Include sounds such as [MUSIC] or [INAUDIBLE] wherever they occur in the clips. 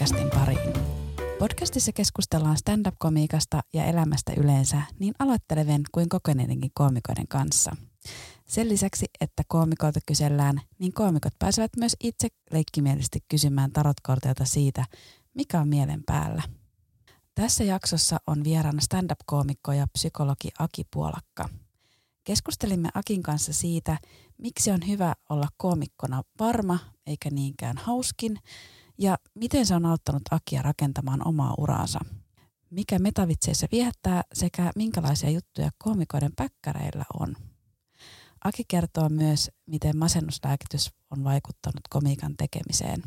podcastin pariin. Podcastissa keskustellaan stand-up-komiikasta ja elämästä yleensä niin aloittelevien kuin kokeneidenkin koomikoiden kanssa. Sen lisäksi, että koomikoilta kysellään, niin koomikot pääsevät myös itse leikkimielisesti kysymään tarotkorteilta siitä, mikä on mielen päällä. Tässä jaksossa on vieraana stand-up-koomikko ja psykologi Aki Puolakka. Keskustelimme Akin kanssa siitä, miksi on hyvä olla koomikkona varma eikä niinkään hauskin – ja miten se on auttanut Akia rakentamaan omaa uraansa. Mikä metavitseissä viehättää sekä minkälaisia juttuja koomikoiden päkkäreillä on. Aki kertoo myös, miten masennuslääkitys on vaikuttanut komiikan tekemiseen.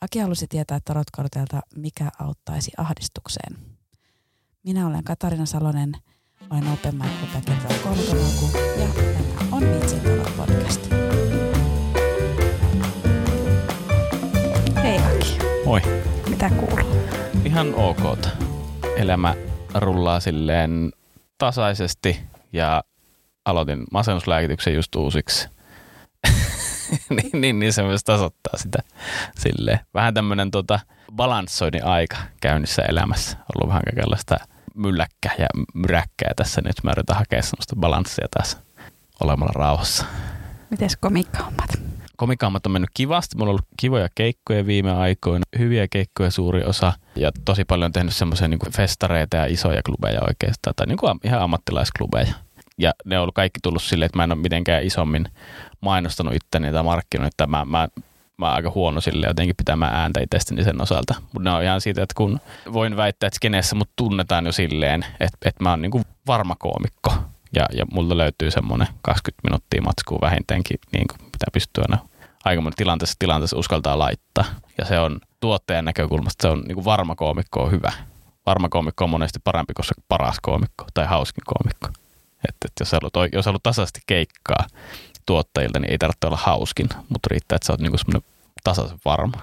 Aki halusi tietää tarotkorteilta, mikä auttaisi ahdistukseen. Minä olen Katarina Salonen, olen Open Mic Club ja tämä on Vitsin podcast. Moi. Mitä kuuluu? Ihan ok. Elämä rullaa silleen tasaisesti ja aloitin masennuslääkityksen just uusiksi. [LAUGHS] niin, niin, niin, se myös tasoittaa sitä silleen. Vähän tämmöinen tota, balanssoinnin aika käynnissä elämässä. Ollut vähän kaikenlaista mylläkkää ja myräkkää tässä. Nyt mä yritän hakea semmoista balanssia taas olemalla rauhassa. Mites komikka-hommat? Komikaamat on mennyt kivasti. Mulla on ollut kivoja keikkoja viime aikoina, hyviä keikkoja suuri osa ja tosi paljon on tehnyt semmoisia niin festareita ja isoja klubeja oikeastaan tai niin kuin ihan ammattilaisklubeja. Ja ne on ollut kaikki tullut silleen, että mä en ole mitenkään isommin mainostanut itteni tai markkinoinut, että mä, mä mä oon aika huono sille jotenkin pitämään ääntä itsestäni sen osalta. Mutta ne on ihan siitä, että kun voin väittää, että skeneessä mut tunnetaan jo silleen, että, että mä oon niinku varma koomikko. Ja, ja multa löytyy semmoinen 20 minuuttia matskua vähintäänkin, niin kuin pitää pystyä aina aika monen tilanteessa, tilanteessa uskaltaa laittaa. Ja se on tuottajan näkökulmasta, se on niin kuin varma koomikko on hyvä. Varma koomikko on monesti parempi kuin se paras koomikko tai hauskin koomikko. Että, että jos haluat, jos haluat tasaisesti keikkaa tuottajilta, niin ei tarvitse olla hauskin, mutta riittää, että sä oot niin semmoinen tasaisen varma.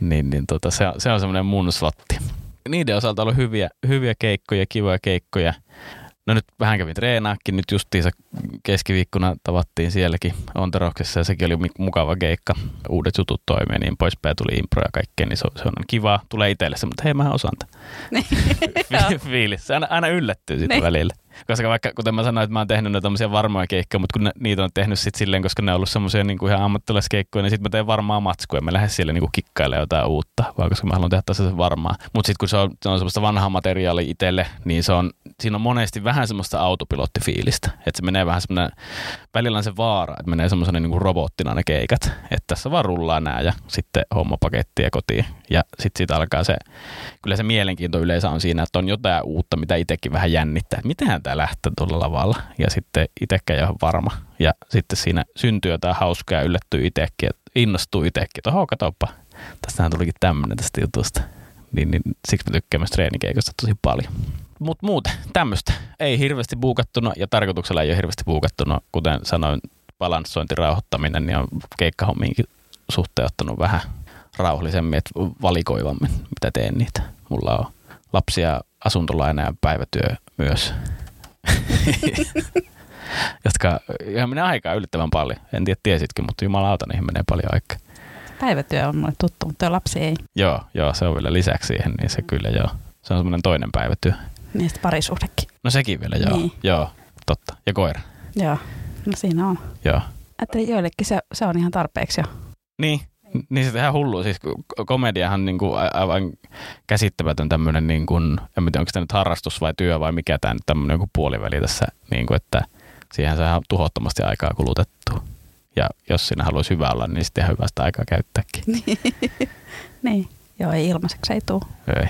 Niin, niin tota, se, se on semmoinen mun slotti. Niiden osalta on ollut hyviä, hyviä keikkoja, kivoja keikkoja – No nyt vähän kävin treenaakin, nyt justiinsa keskiviikkona tavattiin sielläkin Onteroksessa ja sekin oli mukava keikka. Uudet jutut toimii niin poispäin, tuli impro ja kaikkea, niin se on, se on kiva. Tulee itselle se, mutta hei mä osaan tämän. [LAUGHS] [LAUGHS] Fiilis. Aina, aina yllättyy sitten niin. välillä. Koska vaikka, kuten mä sanoin, että mä oon tehnyt ne tämmöisiä varmoja keikkoja, mutta kun ne, niitä on tehnyt sitten silleen, koska ne on ollut semmoisia niin kuin ihan ammattilaiskeikkoja, niin sitten mä teen varmaa matskua. Mä lähden siellä niin kuin kikkailemaan jotain uutta, vaan koska mä haluan tehdä tasaisen varmaa. Mutta sitten kun se on, se on semmoista vanhaa materiaalia itselle, niin se on, siinä on monesti vähän semmoista autopilottifiilistä. Että se menee vähän semmoinen, välillä on se vaara, että menee semmoisen niin robottina ne keikat. Että tässä vaan rullaa nää ja sitten homma pakettia kotiin. Ja sitten siitä alkaa se, kyllä se mielenkiinto yleensä on siinä, että on jotain uutta, mitä itsekin vähän jännittää. Mitenhän tämä lähtee tuolla lavalla ja sitten itsekään ei ole varma. Ja sitten siinä syntyy jotain hauskaa ja yllättyy itsekin, että innostuu itsekin, että oho, katoppa, tästähän tulikin tämmöinen tästä jutusta. Niin, niin siksi mä tykkään myös treenikeikosta tosi paljon. Mutta muuten [LAUGHS] tämmöistä. Ei hirveästi buukattuna ja tarkoituksella ei ole hirveästi buukattuna. Kuten sanoin, balanssointi, rauhoittaminen, niin on keikkahommiinkin suhteen ottanut vähän rauhallisemmin, että valikoivammin, mitä teen niitä. Mulla on lapsia, asuntolaina ja päivätyö myös. [LAUGHS] jotka ihan menee aikaa yllättävän paljon. En tiedä, tiesitkin, mutta jumalauta, niihin menee paljon aikaa. Päivätyö on mulle tuttu, mutta lapsi ei. Joo, joo, se on vielä lisäksi siihen, niin se kyllä joo. Se on semmoinen toinen päivätyö. Niin sitten parisuhdekin. No sekin vielä, joo. Niin. Joo, totta. Ja koira. Joo, no siinä on. Joo. Että joillekin se, se on ihan tarpeeksi jo. Niin, niin se ihan hullu. Siis komediahan niin kuin aivan käsittämätön tämmöinen, niin kuin, en tiedä onko tämä nyt harrastus vai työ vai mikä tämä nyt tämmöinen joku puoliväli tässä, niin kuin, että siihen saa tuhottomasti aikaa kulutettua. Ja jos sinä haluaisi hyvä olla, niin sitten ihan hyvästä aikaa käyttääkin. [LAUGHS] niin, joo, ei ilmaiseksi ei tule. Ei.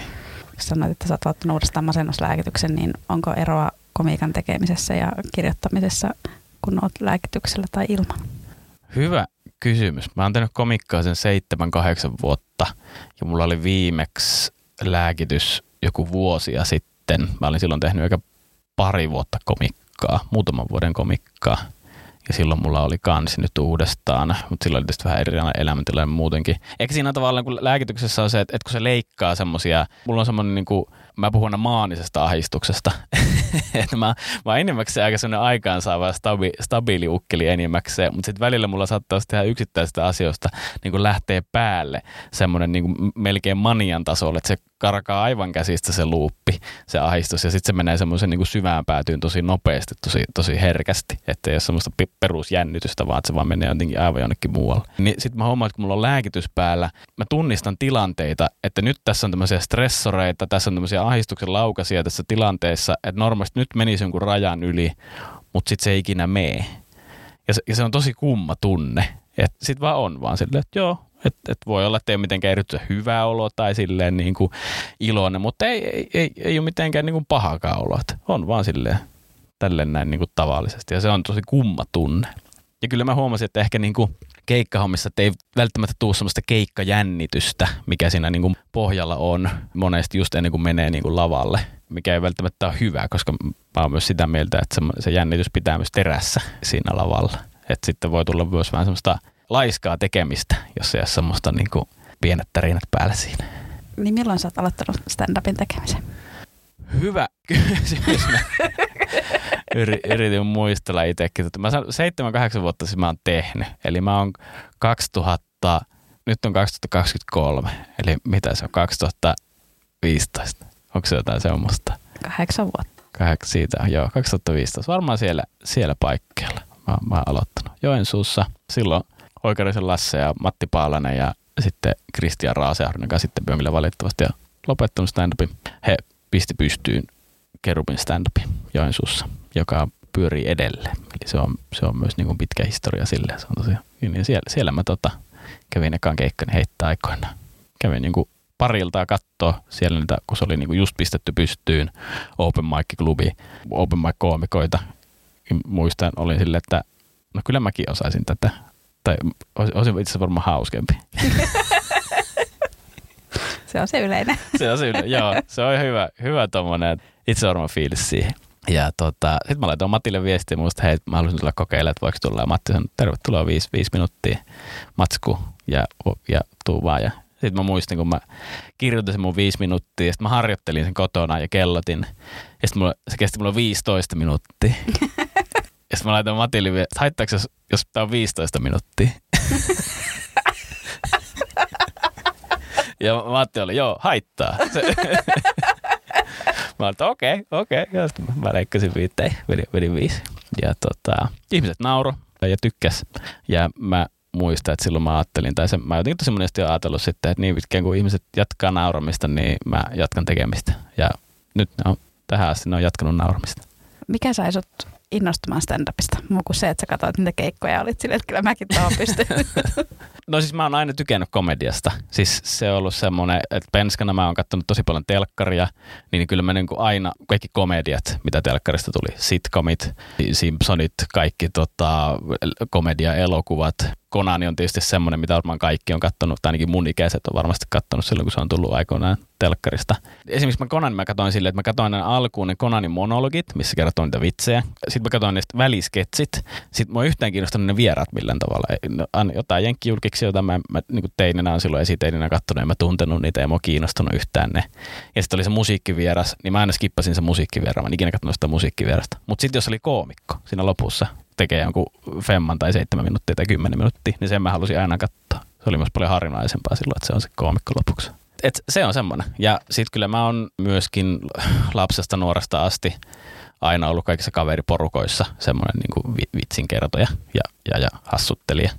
Sanoit, että sä oot ottanut uudestaan masennuslääkityksen, niin onko eroa komiikan tekemisessä ja kirjoittamisessa, kun oot lääkityksellä tai ilman? Hyvä kysymys. Mä oon tehnyt komikkaa sen seitsemän, kahdeksan vuotta ja mulla oli viimeksi lääkitys joku vuosia sitten. Mä olin silloin tehnyt aika pari vuotta komikkaa, muutaman vuoden komikkaa. Ja silloin mulla oli kansi nyt uudestaan, mutta silloin oli tietysti vähän erilainen elämäntilanne muutenkin. Eikä siinä tavallaan, kun lääkityksessä on se, että, että kun se leikkaa semmosia, mulla on semmoinen niin kuin, mä puhun aina maanisesta ahdistuksesta. [LAUGHS] että mä, mä oon enimmäkseen aika semmoinen aikaansaava stabi, stabiili ukkeli enimmäkseen, mutta sitten välillä mulla saattaa tehdä yksittäisistä asioista niin kuin lähtee päälle semmoinen niin kuin melkein manian tasolle, että se karkaa aivan käsistä se luuppi, se ahistus, ja sitten se menee semmoisen niin syvään päätyyn tosi nopeasti, tosi, tosi herkästi, että ei ole semmoista perusjännitystä, vaan että se vaan menee jotenkin aivan jonnekin muualle. Niin sitten mä huomaan, että kun mulla on lääkitys päällä, mä tunnistan tilanteita, että nyt tässä on tämmöisiä stressoreita, tässä on tämmöisiä ahistuksen laukasia tässä tilanteessa, että normaalisti nyt menisi jonkun rajan yli, mutta sitten se ei ikinä mee. Ja se, ja se on tosi kumma tunne. Sitten vaan on vaan silleen, että joo, että et voi olla, että ei ole mitenkään erityisen hyvä olo tai silleen niin kuin iloinen, mutta ei, ei, ei, ei ole mitenkään niin kuin pahakaan olo. Että on vaan silleen tälleen näin niin kuin tavallisesti ja se on tosi kumma tunne. Ja kyllä mä huomasin, että ehkä niin kuin keikkahommissa, että ei välttämättä tule sellaista keikkajännitystä, mikä siinä niin kuin pohjalla on monesti just ennen kuin menee niin kuin lavalle, mikä ei välttämättä ole hyvä, koska mä oon myös sitä mieltä, että se, jännitys pitää myös terässä siinä lavalla. Että sitten voi tulla myös vähän semmoista laiskaa tekemistä, jos ei ole semmoista niin kuin pienet tarinat päällä siinä. Niin milloin sä oot aloittanut stand-upin tekemisen? Hyvä kysymys. Yritin muistella itsekin. Mä 7-8 vuotta sitten mä oon tehnyt. Eli mä oon 2000, nyt on 2023. Eli mitä se on, 2015. Onko se jotain semmoista? Kahdeksan vuotta. Kahdeksan siitä, joo, 2015. Varmaan siellä, siellä paikkeilla mä, mä oon aloittanut. Joensuussa. Silloin Oikarisen Lasse ja Matti Paalanen ja sitten Kristian Raaseahdonen, joka sitten Böngille valitettavasti ja lopettanut stand-upin. He pisti pystyyn Kerubin stand-upin Joensuussa, joka pyörii edelleen. Eli se on, se on myös niin kuin pitkä historia sille. Se on tosiaan, niin siellä, siellä mä tota, kävin ekaan keikkani heittää aikoina. Kävin niin kuin parilta katsoa siellä niitä, kun se oli niin kuin just pistetty pystyyn Open Mic-klubi, Open Mic-koomikoita. Muistan, olin silleen, että no kyllä mäkin osaisin tätä tai olisi itse asiassa varmaan hauskempi. [LAUGHS] se on se yleinen. [LAUGHS] se on se yleinen, joo. Se on hyvä, hyvä tommonen itsevarma fiilis siihen. Ja tota, sitten mä laitoin Matille viestiä muusta, hei, mä haluaisin tulla kokeilemaan, että voiko tulla. Ja Matti sanoi, tervetuloa viisi, viisi minuuttia matsku ja, ja tuu vaan. Ja sitten mä muistin, kun mä kirjoitin sen mun viisi minuuttia, ja sitten mä harjoittelin sen kotona ja kellotin. Ja sitten se kesti mulla 15 minuuttia. [LAUGHS] Ja sitten mä laitan Matille vielä, että haittaako jos, jos tää on 15 minuuttia? [LAUGHS] ja Matti oli, joo, haittaa. Se, [LAUGHS] mä olin, okei, okei. Okay. Ja sitten mä leikkasin viitteen, vedin, vedin viisi. Ja tota, ihmiset nauro ja tykkäs. Ja mä muistan, että silloin mä ajattelin, tai se, mä jotenkin tosi monesti ajatellut sitten, että niin pitkään kun ihmiset jatkaa nauramista, niin mä jatkan tekemistä. Ja nyt ne on, tähän asti ne on jatkanut nauramista. Mikä sai sut innostumaan stand-upista, muu kuin se, että sä katsoit niitä keikkoja ja olit silleen, että kyllä mäkin tuohon pystyn. [LAUGHS] no siis mä oon aina tykännyt komediasta. Siis se on ollut semmoinen, että penskana mä oon katsonut tosi paljon telkkaria, niin kyllä mä niin kuin aina, kaikki komediat, mitä telkkarista tuli, sitcomit, Simpsonit, kaikki tota, komedia-elokuvat, Konani on tietysti semmoinen, mitä varmaan kaikki on kattonut, tai ainakin mun ikäiset on varmasti kattonut silloin, kun se on tullut aikoinaan telkkarista. Esimerkiksi mä Konan mä katsoin silleen, että mä katsoin ne alkuun ne Konanin monologit, missä kertoo niitä vitsejä. Sitten mä katsoin niistä välisketsit. Sitten mä oon yhtään kiinnostanut ne vieraat millään tavalla. No, jotain jenkkijulkiksi, jota mä, mä niin teininä on silloin esiteininä kattonut, ja mä tuntenut niitä, ja mä oon kiinnostunut yhtään ne. Ja sitten oli se musiikkivieras, niin mä aina skippasin se musiikkivieras. Mä en ikinä katsonut sitä musiikkivierasta. Mutta sitten jos oli koomikko siinä lopussa, tekee jonkun femman tai seitsemän minuuttia tai kymmenen minuuttia, niin sen mä halusin aina katsoa. Se oli myös paljon harvinaisempaa silloin, että se on se koomikko lopuksi. Et se on semmoinen. Ja sitten kyllä mä oon myöskin lapsesta nuoresta asti aina ollut kaikissa kaveriporukoissa semmoinen niin vitsinkertoja ja, ja, ja hassuttelija.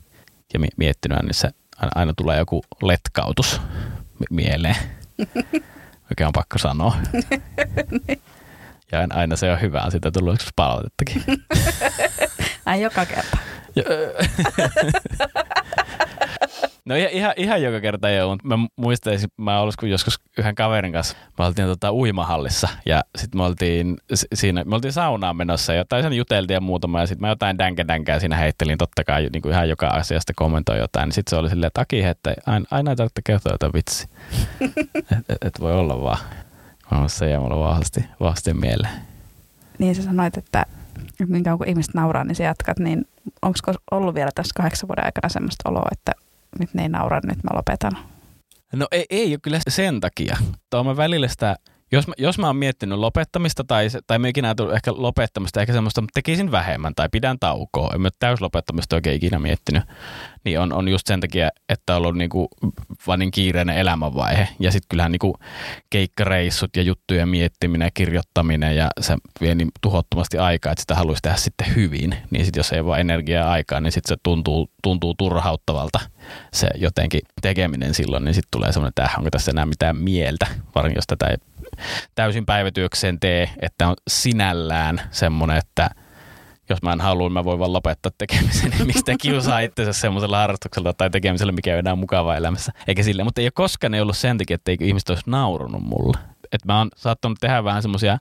Ja miettinyt, niin se aina, aina tulee joku letkautus mieleen, [LAUGHS] mikä on pakko sanoa. [LAUGHS] Ja aina se on hyvä, sitä tullut joskus palautettakin. [LAUGHS] Ai joka kerta. [LAUGHS] No ihan, ihan joka kerta mutta mä muistaisin, mä olin joskus yhden kaverin kanssa, me oltiin tota uimahallissa ja sitten me oltiin siinä, me oltiin saunaan menossa ja tai sen juteltiin ja muutama ja sitten mä jotain dänkä dänkää siinä heittelin totta kai niin kuin ihan joka asiasta kommentoi jotain, niin sitten se oli silleen, että Aki, että aina, aina ei tarvitse kertoa jotain vitsi. [LAUGHS] että et, et voi olla vaan. Se jää mulle vahvasti, vahvasti mieleen. Niin sä sanoit, että niin kauan kun ihmiset nauraa, niin sä jatkat, niin onko ollut vielä tässä kahdeksan vuoden aikana semmoista oloa, että nyt ne ei naura, nyt mä lopetan? No ei, ei ole kyllä sen takia. Tuo välillä sitä jos mä, jos mä oon miettinyt lopettamista tai, tai me ikinä ehkä lopettamista, ehkä semmoista, mutta tekisin vähemmän tai pidän taukoa, en mä täyslopettamista oikein ikinä miettinyt, niin on, on just sen takia, että on ollut niinku vaan niin kiireinen elämänvaihe. Ja sitten kyllähän niinku keikkareissut ja juttujen miettiminen ja kirjoittaminen ja se vie niin tuhottomasti aikaa, että sitä haluaisi tehdä sitten hyvin. Niin sitten jos ei vaan energiaa aikaa, niin sitten se tuntuu, tuntuu turhauttavalta se jotenkin tekeminen silloin, niin sitten tulee semmoinen, että äh, onko tässä enää mitään mieltä, varsinkin jos tätä ei täysin päivätyökseen tee, että on sinällään semmoinen, että jos mä en halua, mä voin vaan lopettaa tekemisen, niin miksi te kiusaa itsensä semmoisella harrastuksella tai tekemisellä, mikä ei enää mukavaa elämässä. Eikä sille, mutta ei ole koskaan ei ollut sen takia, että ihmiset olisi naurunut mulle että mä oon saattanut tehdä vähän semmoisia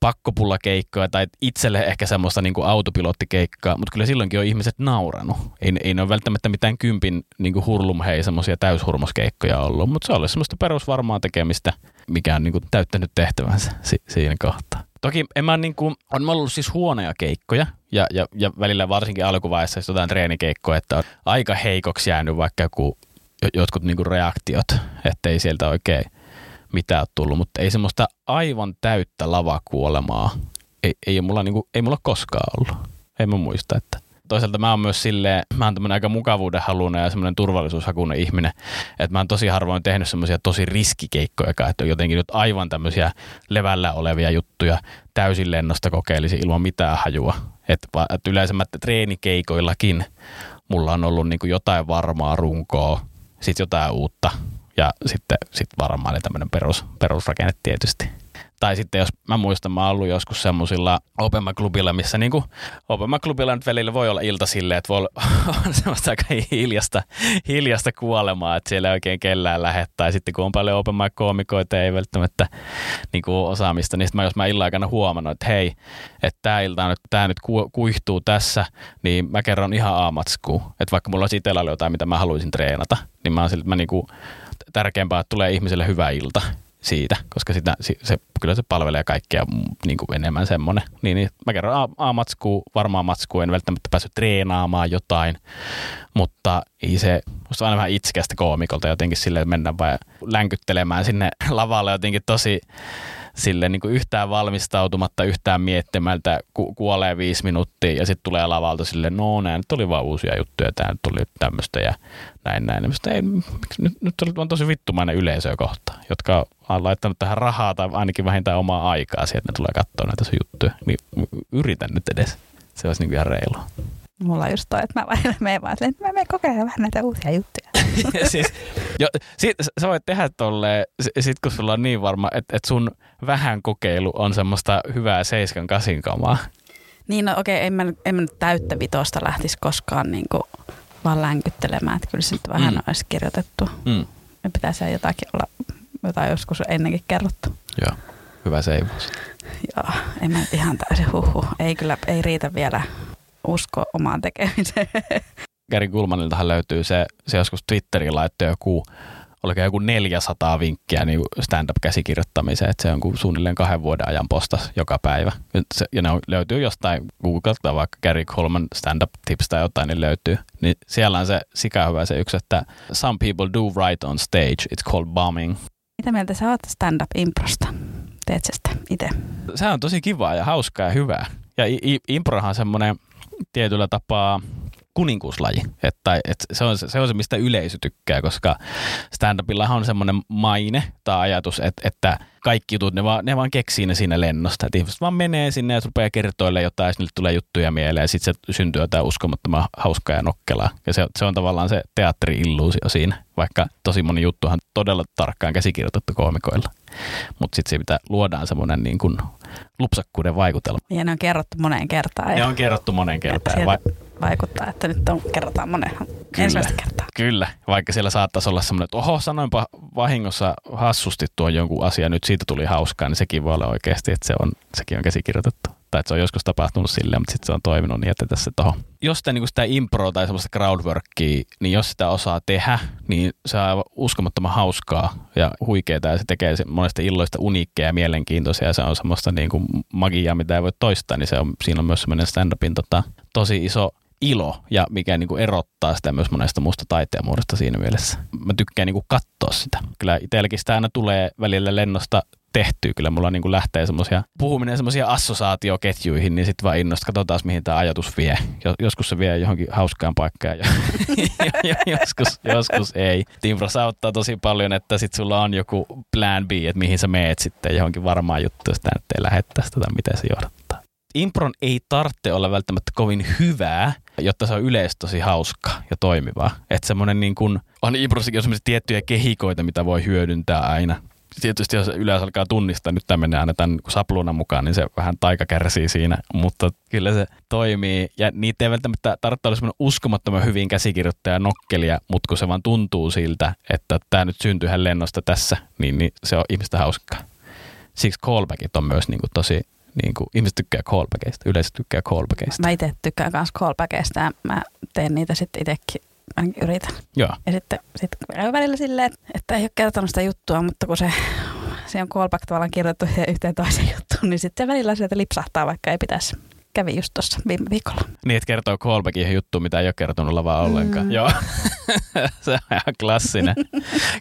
pakkopullakeikkoja tai itselle ehkä semmoista niin kuin autopilottikeikkaa, mutta kyllä silloinkin on ihmiset nauranut. Ei, ei ne ole välttämättä mitään kympin niin kuin hurlumhei semmoisia täyshurmoskeikkoja ollut, mutta se oli semmoista perusvarmaa tekemistä, mikä on niin kuin täyttänyt tehtävänsä si- siinä kohtaa. Toki en mä niin kuin, on ollut siis huonoja keikkoja ja, ja, ja välillä varsinkin alkuvaiheessa jotain treenikeikkoja, että on aika heikoksi jäänyt vaikka joku, jotkut niin kuin reaktiot, ettei sieltä oikein mitä ole tullut, mutta ei semmoista aivan täyttä lavakuolemaa. Ei, ei, mulla, niinku, ei mulla koskaan ollut. Ei mä muista, että toisaalta mä oon myös silleen, mä oon tämmönen aika mukavuuden halunen ja semmoinen turvallisuushakunen ihminen, että mä oon tosi harvoin tehnyt semmoisia tosi riskikeikkoja, että jotenkin nyt aivan tämmöisiä levällä olevia juttuja täysin lennosta kokeilisin ilman mitään hajua. Että et yleensä mä treenikeikoillakin mulla on ollut niin jotain varmaa runkoa, sitten jotain uutta ja sitten sit varmaan tämmöinen perus, perusrakenne tietysti. Tai sitten jos mä muistan, mä oon ollut joskus semmoisilla Opema-klubilla, missä niinku Opema-klubilla nyt välillä voi olla ilta silleen, että voi olla [LAUGHS] semmoista aika hiljasta, hiljasta kuolemaa, että siellä ei oikein kellään lähde. Tai sitten kun on paljon Opema-koomikoita ei välttämättä niinku osaamista, niin mä, jos mä illan aikana huomannut, että hei, että tämä ilta nyt, tää nyt kuihtuu tässä, niin mä kerron ihan aamatskuu. Että vaikka mulla olisi itsellä jotain, mitä mä haluaisin treenata, niin mä oon sille, mä niinku, tärkeämpää, että tulee ihmiselle hyvä ilta siitä, koska sitä, se, kyllä se palvelee kaikkea niin kuin enemmän semmoinen. Niin, niin mä kerron A-matskuu, varmaan matskuu, en välttämättä päässyt treenaamaan jotain, mutta ei se, musta aina vähän itsekästä koomikolta jotenkin silleen mennä vai länkyttelemään sinne [LAUGHS] lavalle jotenkin tosi sille niin kuin yhtään valmistautumatta, yhtään miettimältä, ku- kuolee viisi minuuttia ja sitten tulee lavalta sille, no nämä nyt oli vaan uusia juttuja, tämä nyt oli tämmöistä ja näin näin. Mistä ei, nyt, nyt on tosi vittumainen yleisöä kohta, jotka on laittanut tähän rahaa tai ainakin vähintään omaa aikaa siihen, että ne tulee katsoa näitä juttuja. Niin yritän nyt edes. Se olisi niin ihan reilua. Mulla on just toi, että mä välillä menen vaan, [LAUGHS] että mä menen kokeilemaan vähän näitä uusia juttuja. [LAUGHS] siis, jo, sit, sä voit tehdä tolleen, sit kun sulla on niin varma, että, että sun vähän kokeilu on semmoista hyvää seiskan kasin kamaa. Niin, no okei, okay, en, mä, en mä nyt täyttä vitosta lähtisi koskaan niin kuin vaan länkyttelemään, että kyllä se nyt vähän mm. olisi kirjoitettu. Mm. Me pitäisi jotakin olla, jotain joskus ennenkin kerrottu. Joo, hyvä seivaus. Joo, en mä ihan täysin huhu. Ei kyllä, ei riitä vielä usko omaan tekemiseen. Gary Gulmaniltahan löytyy se, se joskus Twitterin laittoi joku, oliko joku 400 vinkkiä niin stand-up-käsikirjoittamiseen, että se on suunnilleen kahden vuoden ajan postas joka päivä. Se, ja ne on, löytyy jostain, Googlelta vaikka Gary Coleman stand-up tips tai jotain, niin löytyy. Niin siellä on se sikä hyvä se yksi, että some people do right on stage, it's called bombing. Mitä mieltä sä oot stand-up-improsta? Teet sä sitä itse? Se on tosi kivaa ja hauskaa ja hyvää. Ja improhan on semmoinen tietyllä tapaa kuninkuuslaji. Että, että se, on, se on se, mistä yleisö tykkää, koska stand-upillahan on semmoinen maine tai ajatus, että, että kaikki jutut, ne vaan, ne vaan keksii ne siinä lennosta. Että ihmiset vaan menee sinne ja rupeaa kertoille jotain, ja niille tulee juttuja mieleen, ja sitten se syntyy jotain uskomattoman hauskaa ja nokkelaa. Ja se, se on tavallaan se teatteri-illuusio siinä, vaikka tosi moni juttuhan todella tarkkaan käsikirjoitettu koomikoilla. Mutta sitten siitä luodaan semmoinen niin kuin lupsakkuuden vaikutelma. Ja ne on kerrottu moneen kertaan. Ne on kerrottu moneen kertaan. Va- vaikuttaa, että nyt on, kerrotaan monen ensimmäistä kertaa. Kyllä, vaikka siellä saattaisi olla semmoinen, että oho, sanoinpa vahingossa hassusti tuo jonkun asia, nyt siitä tuli hauskaa, niin sekin voi olla oikeasti, että se on, sekin on käsikirjoitettu. Tai että se on joskus tapahtunut silleen, mutta sitten se on toiminut niin, että tässä toho. Jos sitä, niin sitä impro tai semmoista crowdworkia, niin jos sitä osaa tehdä, niin se on aivan uskomattoman hauskaa ja huikeaa ja se tekee monesta illoista uniikkeja ja mielenkiintoisia ja se on semmoista niin kuin magiaa, mitä ei voi toistaa, niin se on, siinä on myös semmoinen stand-upin tota, tosi iso ilo ja mikä niin kuin erottaa sitä myös monesta muusta taiteen muodosta siinä mielessä. Mä tykkään niin kuin katsoa sitä. Kyllä itselläkin sitä aina tulee välillä lennosta tehtyä. Kyllä mulla niin kuin lähtee semmoisia puhuminen semmoisia assosiaatioketjuihin, niin sitten vaan innosta, katsotaan mihin tämä ajatus vie. Joskus se vie johonkin hauskaan paikkaan ja, [LAUGHS] joskus, joskus ei. Timfrossa auttaa tosi paljon, että sitten sulla on joku plan B, että mihin sä meet sitten johonkin varmaan juttu, jos tämä ei lähettäisi tätä, miten se johdattaa. Impron ei tarvitse olla välttämättä kovin hyvää, jotta se on yleisesti tosi hauska ja toimivaa. Että semmoinen niin kuin, on improssakin on semmoisia tiettyjä kehikoita, mitä voi hyödyntää aina tietysti jos yleensä alkaa tunnistaa, nyt tämä menee aina tämän sapluunan mukaan, niin se vähän taika kärsii siinä, mutta kyllä se toimii. Ja niitä ei välttämättä tarvitse olla semmoinen uskomattoman hyvin käsikirjoittaja nokkelia, mutta kun se vaan tuntuu siltä, että tämä nyt syntyy hän lennosta tässä, niin, niin se on ihmistä hauskaa. Siksi callbackit on myös niin kuin tosi niin kuin, ihmiset tykkää callbackeista, yleensä tykkää callbackeista. Mä itse tykkään myös callbackeista ja mä teen niitä sitten itsekin ainakin yritän. Joo. Ja sitten sit käy välillä silleen, että ei ole kertonut sitä juttua, mutta kun se, se on callback tavallaan kirjoitettu yhteen toiseen [LAUGHS] juttuun, niin sitten välillä sieltä lipsahtaa, vaikka ei pitäisi kävi just tuossa viime viikolla. Niin, että kertoo callbackin juttu, mitä ei ole kertonut lavaa ollenkaan. Mm. Joo, [LAUGHS] se on ihan klassinen,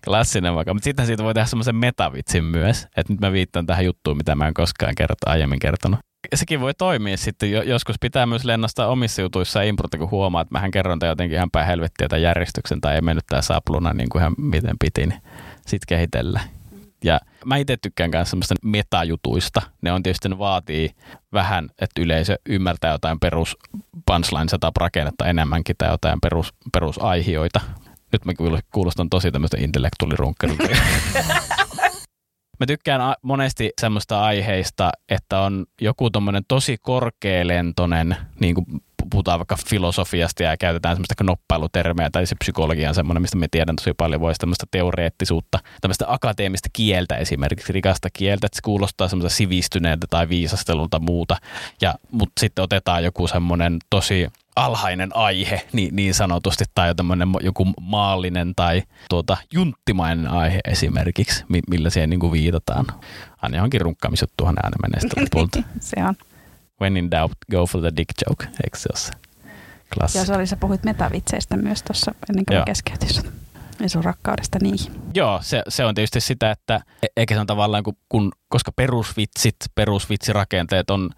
klassinen vaikka. Mutta sitten siitä voi tehdä semmoisen metavitsin myös, että nyt mä viittaan tähän juttuun, mitä mä en koskaan kerta, aiemmin kertonut sekin voi toimia sitten. Joskus pitää myös lennastaa omissa jutuissa improta, kun huomaa, että mähän kerron jotenkin ihan päin helvettiä tai järjestyksen tai ei mennyt tämä sapluna niin kuin ihan miten piti, niin sitten kehitellä. Ja mä itse tykkään myös semmoista metajutuista. Ne on tietysti ne vaatii vähän, että yleisö ymmärtää jotain perus punchline rakennetta enemmänkin tai jotain perus, perusaihioita. Nyt mä kuulostan tosi tämmöistä intellektuaalirunkkelulta. [LAUGHS] Mä tykkään monesti semmoista aiheista, että on joku tommonen tosi korkealentoinen, niin kuin puhutaan vaikka filosofiasta ja käytetään semmoista knoppailutermeä tai se psykologia on semmoinen, mistä me tiedän tosi paljon, voisi tämmöistä teoreettisuutta, tämmöistä akateemista kieltä esimerkiksi, rikasta kieltä, että se kuulostaa semmoista sivistyneeltä tai viisastelulta muuta, ja, mutta sitten otetaan joku semmoinen tosi alhainen aihe niin, niin sanotusti, tai joku maallinen tai tuota, junttimainen aihe esimerkiksi, millä siihen niin kuin viitataan. Aina johonkin runkkaamisjuttuhan aina menee [LAUGHS] lopulta. se on. When in doubt, go for the dick joke, eikö se ole se klassi? Joo, se oli, sä puhuit metavitseistä myös tuossa ennen kuin keskeytys. Ja sun rakkaudesta niihin. Joo, se, se on tietysti sitä, että e- eikä se on tavallaan, kun, kun koska perusvitsit, perusvitsirakenteet on,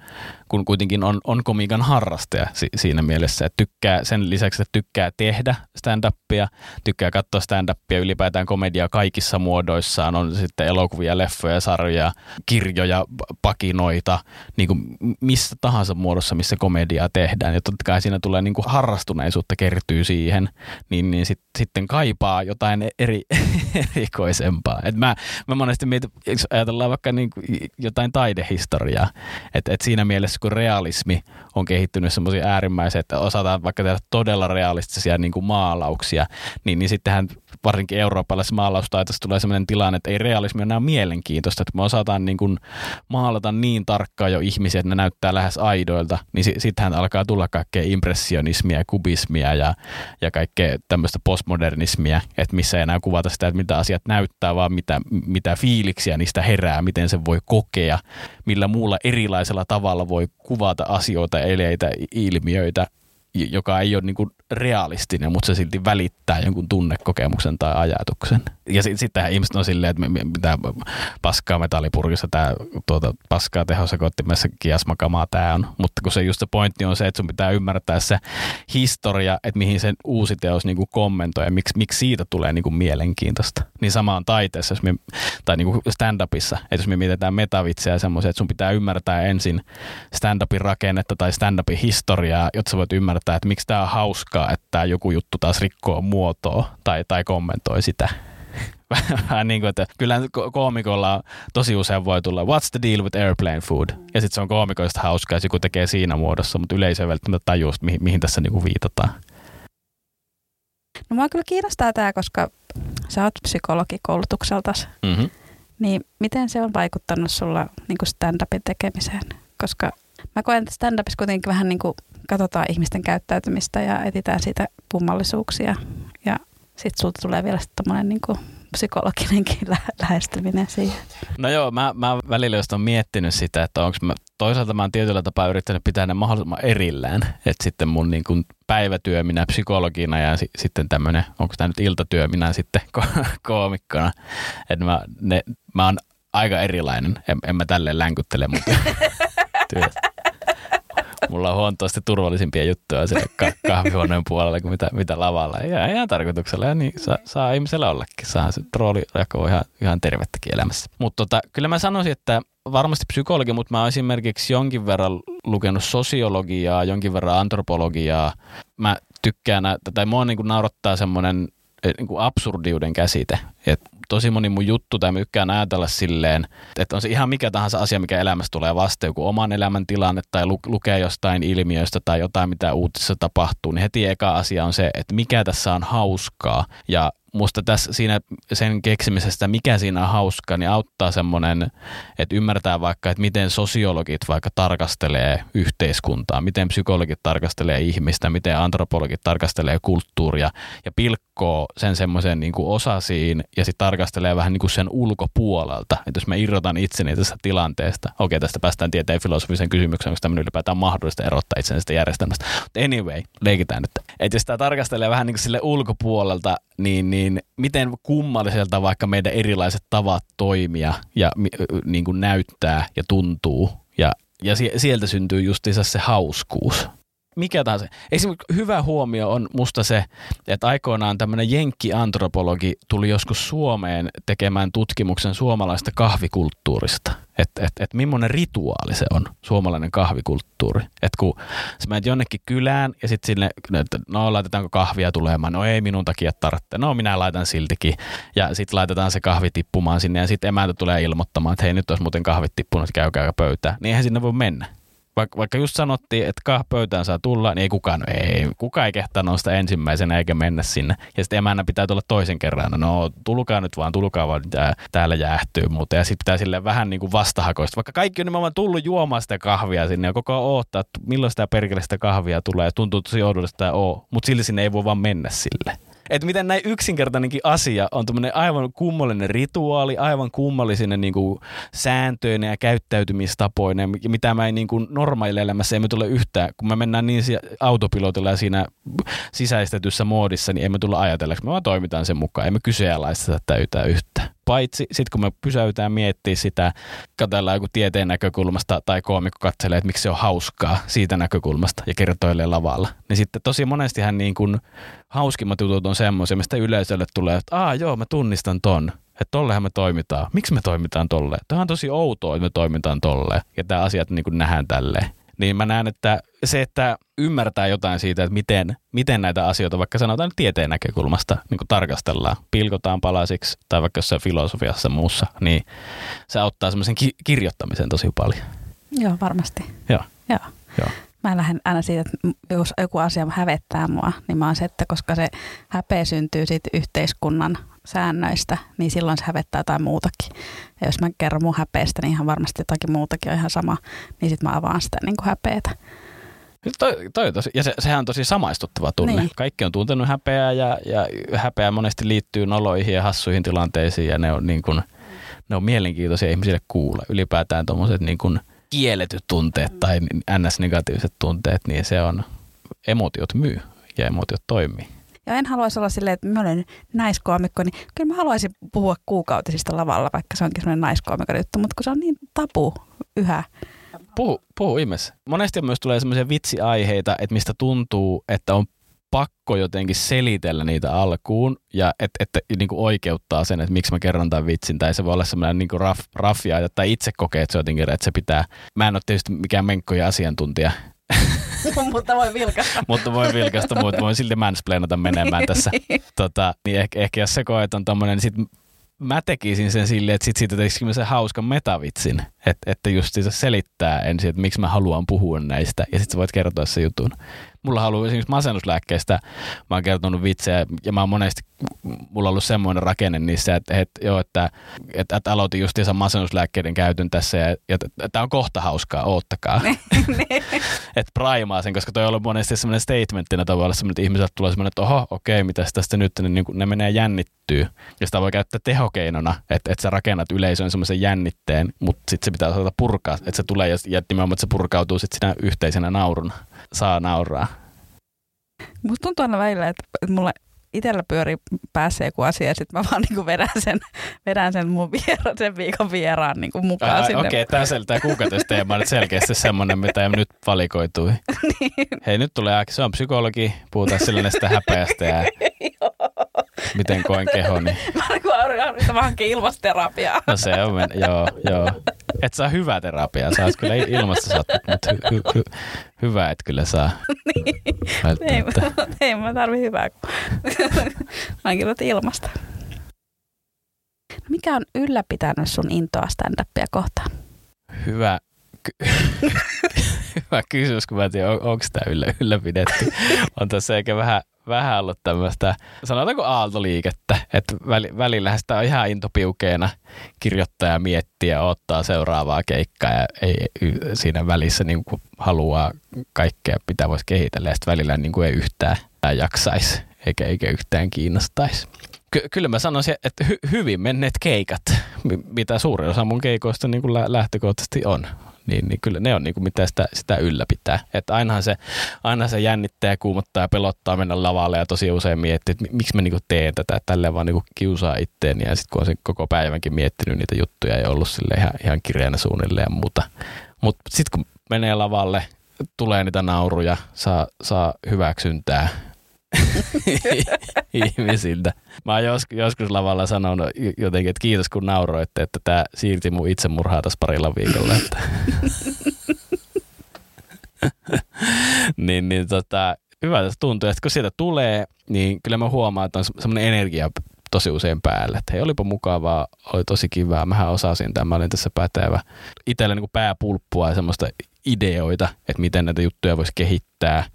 kun kuitenkin on, on komiikan harrastaja si, siinä mielessä, että tykkää, sen lisäksi, että tykkää tehdä stand-upia, tykkää katsoa stand-upia ylipäätään komediaa kaikissa muodoissaan, on sitten elokuvia, leffoja, sarjoja, kirjoja, pakinoita, niin kuin missä tahansa muodossa, missä komediaa tehdään. Ja totta kai siinä tulee niin kuin harrastuneisuutta kertyy siihen, niin, niin sit, sitten kaipaa jotain eri, [LAUGHS] [LAUGHS] erikoisempaa. Et mä, mä monesti mietin, ajatellaan vaikka niin kuin jotain taidehistoriaa. Et, et siinä mielessä, kun realismi on kehittynyt semmoisia äärimmäisiä, että osataan vaikka tehdä todella realistisia niin kuin maalauksia, niin, niin sittenhän varsinkin eurooppalaisessa maalaustaitossa tulee sellainen tilanne, että ei realismi ole enää mielenkiintoista, että me osataan niin kuin maalata niin tarkkaan jo ihmisiä, että ne näyttää lähes aidoilta, niin sittenhän alkaa tulla kaikkea impressionismia, kubismia ja, ja kaikkea tämmöistä postmodernismia, että missä ei enää kuvata sitä, että mitä asiat näyttää, vaan mitä, mitä fiiliksiä niistä herää, miten sen voi kokea, millä muulla erilaisella tavalla voi kuvata asioita, eleitä, ilmiöitä, joka ei ole niin kuin realistinen, mutta se silti välittää jonkun tunnekokemuksen tai ajatuksen. Ja sit ihmiset on silleen, että mitä paskaa metallipurkissa tämä tuota, paskaa tehosekoittimessa kiasmakamaa tämä on. Mutta kun se just se pointti on se, että sun pitää ymmärtää se historia, että mihin sen uusi teos niin kuin kommentoi ja miksi, miksi siitä tulee niin kuin mielenkiintoista. Niin sama on taiteessa jos me, tai niin kuin stand-upissa, että jos me mietitään metavitsejä semmoisia, että sun pitää ymmärtää ensin stand-upin rakennetta tai stand-upin historiaa, jotta sä voit ymmärtää, että miksi tämä on hauskaa olettaa, että joku juttu taas rikkoo muotoa tai, tai kommentoi sitä. [LAUGHS] Vähän niin kuin, että kyllä koomikolla tosi usein voi tulla what's the deal with airplane food? Ja sitten se on koomikoista hauskaa, jos joku tekee siinä muodossa, mutta yleisö ei välttämättä tajua, mihin, mihin tässä niin kuin viitataan. No mua kyllä kiinnostaa tämä, koska sä oot psykologikoulutukselta. Mm-hmm. Niin miten se on vaikuttanut sulla niin kuin stand-upin tekemiseen? Koska mä koen, että stand-upissa kuitenkin vähän niin kuin katsotaan ihmisten käyttäytymistä ja etsitään siitä kummallisuuksia. Ja sitten sulta tulee vielä sitten niin psykologinenkin [LAUGHS] lä- lähestyminen siihen. No joo, mä, mä välillä just on miettinyt sitä, että onko mä, toisaalta mä oon tietyllä tapaa yrittänyt pitää ne mahdollisimman erillään, että sitten mun niin kuin päivätyö minä psykologina ja si, sitten tämmöinen, onko tämä nyt iltatyö minä sitten ko- [LAUGHS] koomikkona, että mä, ne, mä oon aika erilainen, en, en mä tälleen länkyttele mun [LAUGHS] työtä. Mulla on huomattavasti turvallisimpia juttuja siellä ka- [LAUGHS] kahvihuoneen puolella kuin mitä, mitä lavalla. Ja ihan tarkoituksella, ja niin saa, saa ihmisellä ollakin. Saa se roolirako ihan, ihan tervettäkin elämässä. Mutta tota, kyllä mä sanoisin, että varmasti psykologi, mutta mä oon esimerkiksi jonkin verran lukenut sosiologiaa, jonkin verran antropologiaa. Mä tykkään, tai mua niin naurattaa semmoinen niin kuin absurdiuden käsite. Et tosi moni mun juttu, tai mä tykkään ajatella silleen, että on se ihan mikä tahansa asia, mikä elämässä tulee vastaan, joku oman elämän tilanne tai lu- lukee jostain ilmiöistä tai jotain, mitä uutisissa tapahtuu, niin heti eka asia on se, että mikä tässä on hauskaa. Ja musta tässä siinä sen keksimisestä, mikä siinä on hauskaa, niin auttaa semmoinen, että ymmärtää vaikka, että miten sosiologit vaikka tarkastelee yhteiskuntaa, miten psykologit tarkastelee ihmistä, miten antropologit tarkastelee kulttuuria ja pilkkoo sen semmoisen niin osasiin ja sitten tarkastelee vähän niin kuin sen ulkopuolelta. Että jos mä irrotan itseni tästä tilanteesta, okei tästä päästään tieteen filosofisen kysymykseen, onko tämmöinen ylipäätään mahdollista erottaa itsensä sitä järjestelmästä. Mutta anyway, leikitään nyt. Että jos tämä tarkastelee vähän niin kuin sille ulkopuolelta, niin, niin miten kummalliselta vaikka meidän erilaiset tavat toimia ja niin kuin näyttää ja tuntuu. Ja, ja sieltä syntyy justiinsa se hauskuus mikä tahansa. Esimerkiksi hyvä huomio on musta se, että aikoinaan tämmöinen jenkki-antropologi tuli joskus Suomeen tekemään tutkimuksen suomalaista kahvikulttuurista. Että et, et millainen rituaali se on, suomalainen kahvikulttuuri. Että kun sä menet jonnekin kylään ja sitten sinne, että no laitetaanko kahvia tulemaan, no ei minun takia tarvitse, no minä laitan siltikin. Ja sitten laitetaan se kahvi tippumaan sinne ja sitten emäntä tulee ilmoittamaan, että hei nyt olisi muuten kahvit tippunut, käykää pöytään. Niin eihän sinne voi mennä vaikka, vaikka just sanottiin, että kahpöytään saa tulla, niin ei kukaan, ei, kukaan ei kehtaa nousta ensimmäisenä eikä mennä sinne. Ja sitten emännä pitää tulla toisen kerran. No tulkaa nyt vaan, tulkaa vaan, tää, täällä jäähtyy muuten. Ja sitten pitää sille vähän niin kuin vastahakoista. Vaikka kaikki on nimenomaan tullut juomaan sitä kahvia sinne ja koko ajan odottaa, että milloin sitä perkele sitä kahvia tulee. Ja tuntuu tosi oudollista, että oo. Mutta sille sinne ei voi vaan mennä sille että miten näin yksinkertainenkin asia on tämmöinen aivan kummallinen rituaali, aivan kummallisinen niin kuin sääntöinen ja käyttäytymistapoinen, mitä mä en niin kuin normaalielämässä emme tule yhtään, kun me mennään niin autopilotilla ja siinä sisäistetyssä muodissa, niin emme tule ajatelleeksi, me vaan toimitaan sen mukaan, emme kyseenalaista tätä yhtään. Paitsi sitten kun me pysäytään miettiä sitä, katsellaan joku tieteen näkökulmasta tai koomikko katselee, että miksi se on hauskaa siitä näkökulmasta ja kertoilee lavalla. Niin sitten tosi monestihan niin kuin hauskimmat jutut on semmoisia, mistä yleisölle tulee, että aa joo, mä tunnistan ton. Että tollehan me toimitaan. Miksi me toimitaan tolle? Tämä on tosi outoa, että me toimitaan tolle. Ja tämä asiat niin kuin nähdään tälleen niin mä näen, että se, että ymmärtää jotain siitä, että miten, miten näitä asioita vaikka sanotaan nyt tieteen näkökulmasta niin kuin tarkastellaan, pilkotaan palasiksi tai vaikka jossain filosofiassa muussa, niin se auttaa semmoisen ki- kirjoittamisen tosi paljon. Joo, varmasti. Joo. Joo. Joo. Mä lähden aina siitä, että jos joku asia hävettää mua, niin mä oon se, että koska se häpeä syntyy siitä yhteiskunnan säännöistä, niin silloin se hävettää jotain muutakin. Ja jos mä kerron mun häpeästä, niin ihan varmasti jotakin muutakin on ihan sama, niin sitten mä avaan sitä niin kuin häpeätä. Toi, toi tosi, ja se, sehän on tosi samaistuttava tunne. Niin. Kaikki on tuntenut häpeää ja, ja häpeä monesti liittyy noloihin ja hassuihin tilanteisiin ja ne on, niin kuin, ne on mielenkiintoisia ihmisille kuulla. Ylipäätään tuommoiset niin kuin kielletyt tunteet tai ns-negatiiviset tunteet, niin se on, emotiot myy ja emotiot toimii. Ja en haluaisi olla silleen, että mä olen naiskoomikko, niin kyllä mä haluaisin puhua kuukautisista lavalla, vaikka se onkin sellainen naiskoomikon juttu, mutta kun se on niin tapu yhä. Puhu, puhu ihmeessä. Monesti myös tulee sellaisia vitsiaiheita, että mistä tuntuu, että on pakko jotenkin selitellä niitä alkuun ja että et, niin oikeuttaa sen, että miksi mä kerron tämän vitsin. Tai se voi olla semmoinen niin raff, raffia, tai itse kokee, että se jotenkin, että se pitää. Mä en ole tietysti mikään menkkoja asiantuntija, [LAUGHS] [LAUGHS] mutta voi vilkasta. mutta voi vilkasta, mutta voin silti mansplainata menemään tässä. [LAUGHS] tota, niin ehkä, ehkä jos se koet on tommonen, niin sit mä tekisin sen silleen, että sit siitä tekisin sen hauskan metavitsin, että, että just se selittää ensin, että miksi mä haluan puhua näistä, ja sitten voit kertoa se jutun. Mulla on ollut esimerkiksi masennuslääkkeistä, mä oon kertonut vitsejä ja mä oon monesti, mulla on ollut semmoinen rakenne niissä, että, että joo, että, että, että aloitin justiinsa masennuslääkkeiden käytön tässä ja, ja tämä on kohta hauskaa, oottakaa. [LAUGHS] että primaa sen, koska toi on ollut monesti semmoinen statementtina tavallaan semmoinen, että ihmiset tulee semmoinen, että oho, okei, okay, mitä tästä nyt, niin, niin ne menee jännittyy. Ja sitä voi käyttää tehokeinona, että, että sä rakennat yleisön semmoisen jännitteen, mutta sitten se pitää osata purkaa, että se tulee ja, ja nimenomaan, että se purkautuu sitten siinä yhteisenä nauruna. Saa nauraa. Musta tuntuu aina välillä, että, mulle itsellä pyörii päässä joku asia ja sitten mä vaan niinku vedän sen, vedän sen mun viera, sen viikon vieraan niinku mukaan Ää, sinne. Okei, okay, tämä kuukautisteema on nyt selkeästi semmoinen, mitä nyt valikoitui. [LAUGHS] niin. Hei, nyt tulee aika, se on psykologi, puhutaan sille näistä häpeästä ja [LAUGHS] miten koen kehoni. [LAUGHS] Mä yritän vaan ilmasterapiaa. No se on, joo, joo. Et saa hyvää terapiaa, saa kyllä ilmasta satut, mutta hy, hy, hy, hyvää et kyllä saa. [LAUGHS] niin. Ei, [LAUGHS] ei mä tarvi hyvää, mä kyllä ilmasta. Mikä on ylläpitänyt sun intoa stand-upia kohtaan? Hyvä, ky- hyvä kysymys, kun mä en tiedä, on, onko tämä yllä, ylläpidetty. On tässä eikä vähän vähän ollut tämmöistä, sanotaanko aaltoliikettä, että välillä sitä on ihan intopiukeena kirjoittaja miettiä ja ottaa seuraavaa keikkaa ja ei, siinä välissä niin kuin haluaa kaikkea, mitä voisi kehitellä ja sitten välillä niin kuin ei yhtään jaksaisi eikä, eikä yhtään kiinnostaisi. Ky- kyllä mä sanoisin, että hy- hyvin menneet keikat, mitä suurin osa mun keikoista niin kuin lähtökohtaisesti on, niin, niin kyllä ne on niin kuin mitä sitä, sitä ylläpitää. Että ainahan se, aina se jännittää ja kuumottaa ja pelottaa mennä lavalle ja tosi usein miettii, että miksi mä niin kuin teen tätä, että tälleen vaan niin kuin kiusaa itteeni ja sitten kun on sen koko päivänkin miettinyt niitä juttuja ja ollut sille ihan, ihan kirjeenä suunnilleen ja muuta. Mutta sitten kun menee lavalle, tulee niitä nauruja, saa, saa hyväksyntää, [LAUGHS] ihmisiltä. Mä oon jos, joskus lavalla sanonut jotenkin, että kiitos kun nauroitte, että tämä siirti mun itsemurhaa tässä parilla viikolla. Että. [LAUGHS] niin, niin tota, hyvä tässä tuntuu, että kun sieltä tulee, niin kyllä mä huomaan, että on semmoinen energia tosi usein päällä. Että hei, olipa mukavaa, oli tosi kivää, mähän osasin tämän, mä olin tässä pätevä. Itsellä niin pääpulppua ja semmoista ideoita, että miten näitä juttuja voisi kehittää –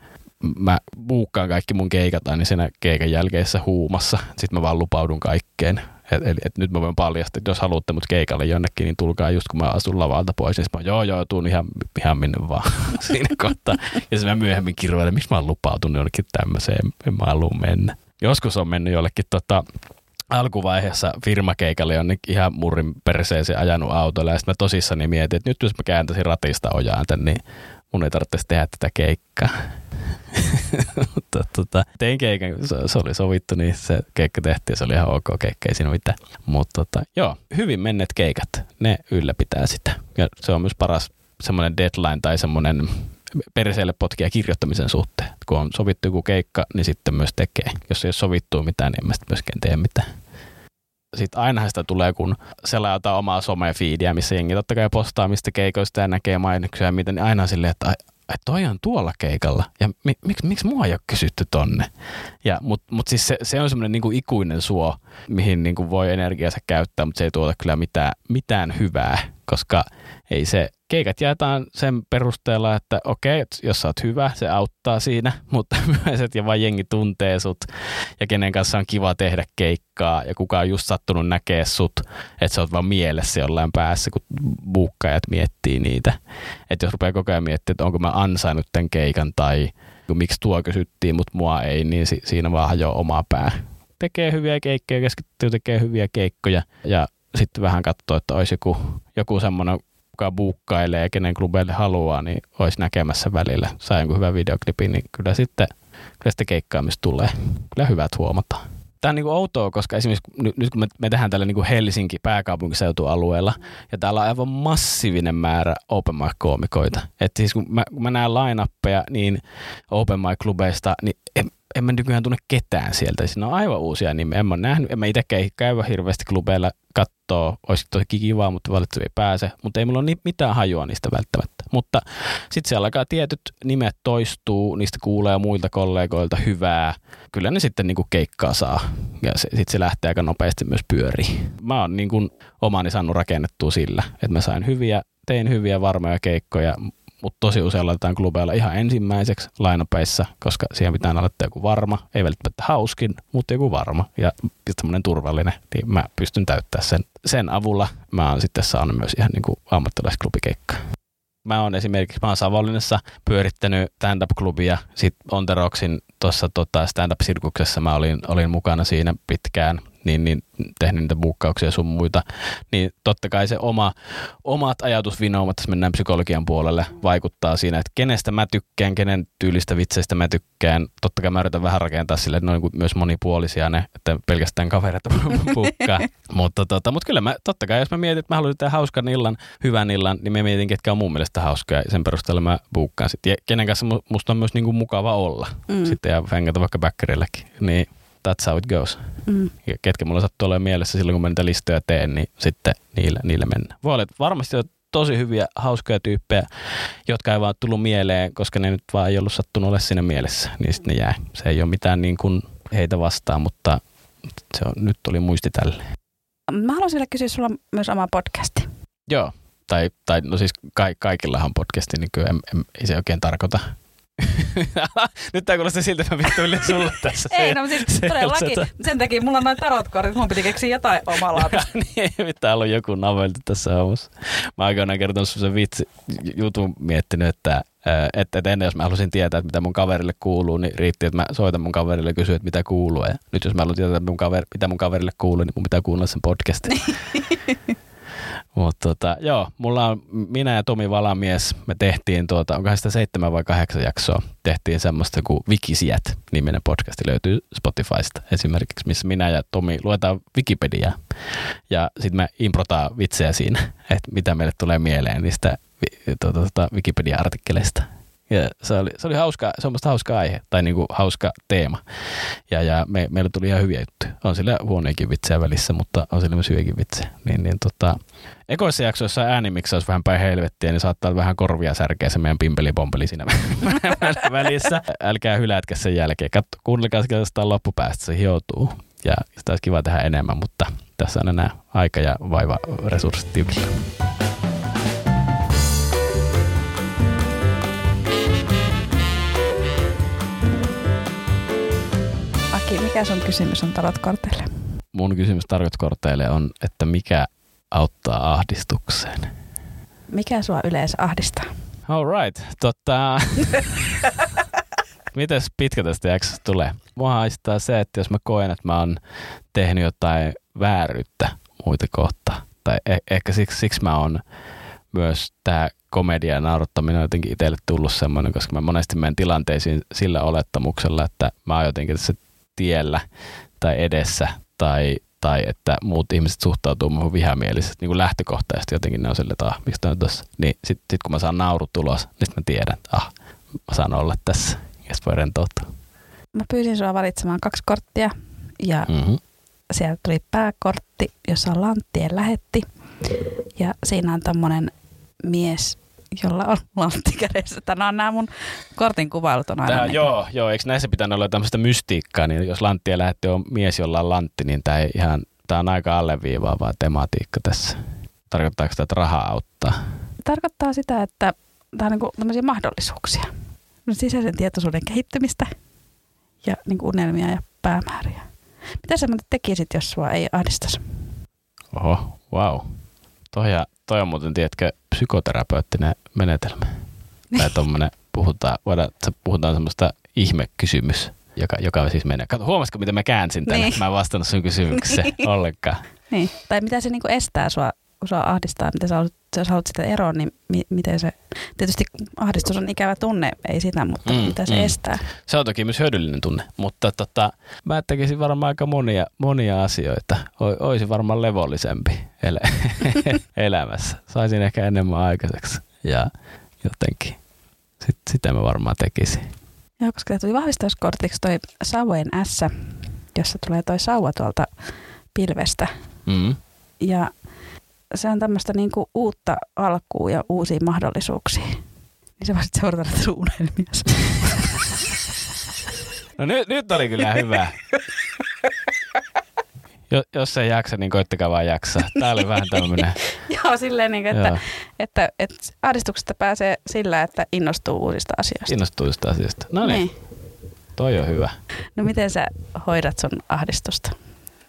mä buukkaan kaikki mun keikat aina siinä keikan jälkeisessä huumassa. Sitten mä vaan lupaudun kaikkeen. Eli et, et nyt mä voin paljastaa, että jos haluatte mut keikalle jonnekin, niin tulkaa just kun mä asun lavalta pois. Niin mä joo joo, tuun ihan, ihan minne vaan [LAUGHS] siinä kohtaa. Ja sitten mä myöhemmin kirjoitan, miksi mä oon lupautunut jonnekin tämmöiseen, en mä halua mennä. Joskus on mennyt jollekin tota, alkuvaiheessa firmakeikalle jonnekin ihan murrin perseeseen ajanut autolla ja sitten mä tosissani mietin, että nyt jos mä kääntäisin ratista ojaan niin mun ei tarvitsisi tehdä tätä keikkaa. [LAUGHS] Mutta tota, tein keikan, se, se, oli sovittu, niin se keikka tehtiin se oli ihan ok keikka, ei siinä mitään. Mutta tota, joo, hyvin menneet keikat, ne ylläpitää sitä. Ja se on myös paras semmoinen deadline tai semmoinen perseelle potkia kirjoittamisen suhteen. Kun on sovittu joku keikka, niin sitten myös tekee. Jos ei ole sovittu mitään, niin en mä sitten myöskään tee mitään sitten ainahan sitä tulee, kun selaa omaa somefiidiä, missä jengi totta kai postaa mistä keikoista ja näkee mainoksia ja mitä, niin aina silleen, että ai toi on tuolla keikalla ja mi, miksi, miksi mua ei ole kysytty tonne? Mutta mut siis se, se on semmoinen niinku ikuinen suo, mihin niinku voi energiansa käyttää, mutta se ei tuota kyllä mitään, mitään hyvää, koska ei se, keikat jaetaan sen perusteella, että okei, jos sä oot hyvä, se auttaa siinä, [LAUGHS] mutta myös, että vaan jengi tuntee sut ja kenen kanssa on kiva tehdä keikkaa ja kuka on just sattunut näkee sut, että sä oot vaan mielessä jollain päässä, kun buukkaajat miettii niitä. Että jos rupeaa koko ajan miettimään, että onko mä ansainnut tämän keikan tai miksi tuo kysyttiin, mutta mua ei, niin si- siinä vaan hajoaa oma pää. Tekee hyviä keikkoja, keskittyy tekee hyviä keikkoja ja sitten vähän katsoa, että olisi joku, joku semmoinen kuka buukkailee ja kenen klubeille haluaa, niin olisi näkemässä välillä. Saa jonkun hyvän videoklipin, niin kyllä sitten kyllä sitä keikkaamista tulee. Kyllä hyvät huomataan. Tämä on niin kuin outoa, koska esimerkiksi nyt kun me, tehdään tällä niin kuin Helsinki pääkaupunkiseutualueella, ja täällä on aivan massiivinen määrä open mic-koomikoita. Että siis kun mä, kun mä näen line niin open mic-klubeista, niin en, en mä nykyään tunne ketään sieltä. Siinä on aivan uusia nimiä. En mä nähnyt, en mä itsekään käy hirveästi klubeilla katsoa. Olisi tosi kivaa, mutta valitettavasti ei pääse. Mutta ei mulla ole mitään hajua niistä välttämättä. Mutta sitten siellä alkaa tietyt nimet toistuu, niistä kuulee muilta kollegoilta hyvää. Kyllä ne sitten niinku keikkaa saa ja sitten se lähtee aika nopeasti myös pyöriin. Mä oon niinku omani saanut rakennettua sillä, että mä sain hyviä, tein hyviä varmoja keikkoja mutta tosi usein laitetaan klubeilla ihan ensimmäiseksi lainapeissa, koska siihen pitää aloittaa joku varma, ei välttämättä hauskin, mutta joku varma ja semmoinen turvallinen, niin mä pystyn täyttämään sen. Sen avulla mä oon sitten saanut myös ihan niin kuin ammattilaisklubi Mä oon esimerkiksi, mä oon Savonlinnassa pyörittänyt stand-up-klubia, sitten Onteroksin tuossa tota stand-up-sirkuksessa mä olin, olin mukana siinä pitkään niin, niin tehnyt niitä buukkauksia sun muita, niin totta kai se oma, omat ajatusvinoumat, jos mennään psykologian puolelle, vaikuttaa siinä, että kenestä mä tykkään, kenen tyylistä vitseistä mä tykkään. Totta kai mä yritän vähän rakentaa sille, että ne on niin myös monipuolisia ne, että pelkästään kavereita [LAUGHS] buukkaa. mutta, tota, mutta kyllä mä, totta kai jos mä mietin, että mä haluan tehdä hauskan illan, hyvän illan, niin mä mietin, ketkä on mun mielestä hauskoja ja sen perusteella mä buukkaan sitten. Ja kenen kanssa musta on myös niin kuin mukava olla mm. sitten ja fengata vaikka backerilläkin. Niin that's how it goes. Mm. Ja ketkä mulla sattuu olemaan mielessä silloin, kun mä niitä listoja teen, niin sitten niillä, niillä mennään. Voi olla, että varmasti on tosi hyviä, hauskoja tyyppejä, jotka ei vaan tullut mieleen, koska ne nyt vaan ei ollut sattunut ole siinä mielessä, niin sitten ne jää. Se ei ole mitään niin kuin heitä vastaan, mutta se on, nyt tuli muisti tälle. Mä haluaisin vielä kysyä sulla myös oma podcasti. Joo, tai, tai no siis ka- kaikillahan podcasti, niin kyllä en, en, ei se oikein tarkoita [LAUGHS] Nyt tää kuulostaa siltä, että mä vittuilin sulle [LAUGHS] tässä. Ei, no siis todellakin. Sen takia mulla on noin tarotkortit, mun piti keksiä jotain omalla. [LAUGHS] niin, täällä on joku navelti tässä hommassa. Mä aikoinaan kertonut semmoisen vitsi jutun miettinyt, että että, että ennen jos mä halusin tietää, että mitä mun kaverille kuuluu, niin riitti, että mä soitan mun kaverille ja kysyn, että mitä kuuluu. Ja nyt jos mä haluan tietää, mun mitä mun kaverille kuuluu, niin mun pitää kuunnella sen podcastin. Mutta tota, joo, mulla on, minä ja Tomi Valamies, me tehtiin tuota, onkohan sitä seitsemän vai kahdeksan jaksoa, tehtiin semmoista kuin Wikisijät niminen podcasti löytyy Spotifysta esimerkiksi, missä minä ja Tomi luetaan Wikipediaa ja sitten me improtaan vitsejä siinä, että mitä meille tulee mieleen niistä tuota, tuota, Wikipedia-artikkeleista. Ja se oli, se oli hauska, semmoista hauska aihe, tai niinku hauska teema. Ja, ja me, meillä tuli ihan hyviä juttuja. On sillä huoneikin vitsejä välissä, mutta on sillä myös hyviäkin vitsejä. Niin, niin tota, ekoissa jaksoissa olisi vähän päin helvettiä, niin saattaa vähän korvia särkeä se meidän pimpeli-pompeli siinä [LAUGHS] välissä. Älkää hylätkä sen jälkeen. Katso, kuunnelkaa sitä loppupäästä, se hioutuu. Ja sitä olisi kiva tehdä enemmän, mutta tässä on enää aika ja vaiva resurssit tiukilla. Aki, mikä sun kysymys on tarotkorteille? Mun kysymys tarotkorteille on, että mikä auttaa ahdistukseen? Mikä sua yleensä ahdistaa? All right. Tota, [LAUGHS] mites pitkä tästä jaksosta tulee? Mua haistaa se, että jos mä koen, että mä oon tehnyt jotain vääryyttä muita kohtaa, tai eh- ehkä siksi, siksi mä oon myös tämä komedia ja naurattaminen on jotenkin itselle tullut semmoinen, koska mä monesti menen tilanteisiin sillä olettamuksella, että mä oon jotenkin tässä tiellä tai edessä tai, tai että muut ihmiset suhtautuu muuhun vihamielisesti niin kuin lähtökohtaisesti jotenkin ne on sille, että ah, miksi on tässä. Niin sitten sit kun mä saan naurut tulos, niin mä tiedän, että ah, mä saan olla tässä ja sitten voi rentoutua. Mä pyysin sua valitsemaan kaksi korttia ja mm-hmm. sieltä tuli pääkortti, jossa on lanttien lähetti ja siinä on tämmöinen mies, jolla on lantti kädessä. Tämä on nämä mun kortin kuvailut on aina. Tää, niin joo, joo, eikö näissä pitänyt olla tämmöistä mystiikkaa, niin jos lanttia lähetti on mies, jolla on lantti, niin tämä, ei ihan, tämä on aika alleviivaava tematiikka tässä. Tarkoittaako sitä, että raha auttaa? Tarkoittaa sitä, että tämä on niin tämmöisiä mahdollisuuksia. Sisäisen tietoisuuden kehittymistä ja niin kuin unelmia ja päämääriä. Mitä sä tekisit, jos sua ei ahdistaisi? Oho, wow. Toi, toi on muuten, tiedätkö, psykoterapeuttinen menetelmä. Tai tuommoinen, puhutaan, voidaan, puhutaan semmoista ihmekysymys, joka, joka siis menee. Kato, huomasitko, miten mä käänsin tänne? Niin. Mä en vastannut sun kysymykseen niin. ollenkaan. Niin. Tai mitä se niinku estää sua, sua ahdistaa, miten sä haluat, jos haluat sitä eroa, niin mi, miten se, tietysti ahdistus on ikävä tunne, ei sitä, mutta mm, mitä se mm. estää? Se on toki myös hyödyllinen tunne, mutta tota, mä tekisin varmaan aika monia, monia asioita. O, oisin varmaan levollisempi el- [LAUGHS] elämässä. Saisin ehkä enemmän aikaiseksi ja jotenkin sit, sitä mä varmaan tekisin. Joo, koska tuli vahvistuskortiksi toi Sauvojen S, jossa tulee toi sauva tuolta pilvestä. Mm. Ja se on tämmöistä niinku uutta alkua ja uusia mahdollisuuksia. Niin sä voisit seurata näitä suunnitelmia. No nyt, nyt oli kyllä hyvä. Jo, jos ei jaksa, niin koittakaa vaan jaksaa. Tää oli vähän tämmöinen. [LAUGHS] Joo, silleen, niin kuin, että, että, että ahdistuksesta pääsee sillä, että innostuu uusista asioista. Innostuu uusista asioista. No niin, niin. toi on hyvä. No miten sä hoidat sun ahdistusta?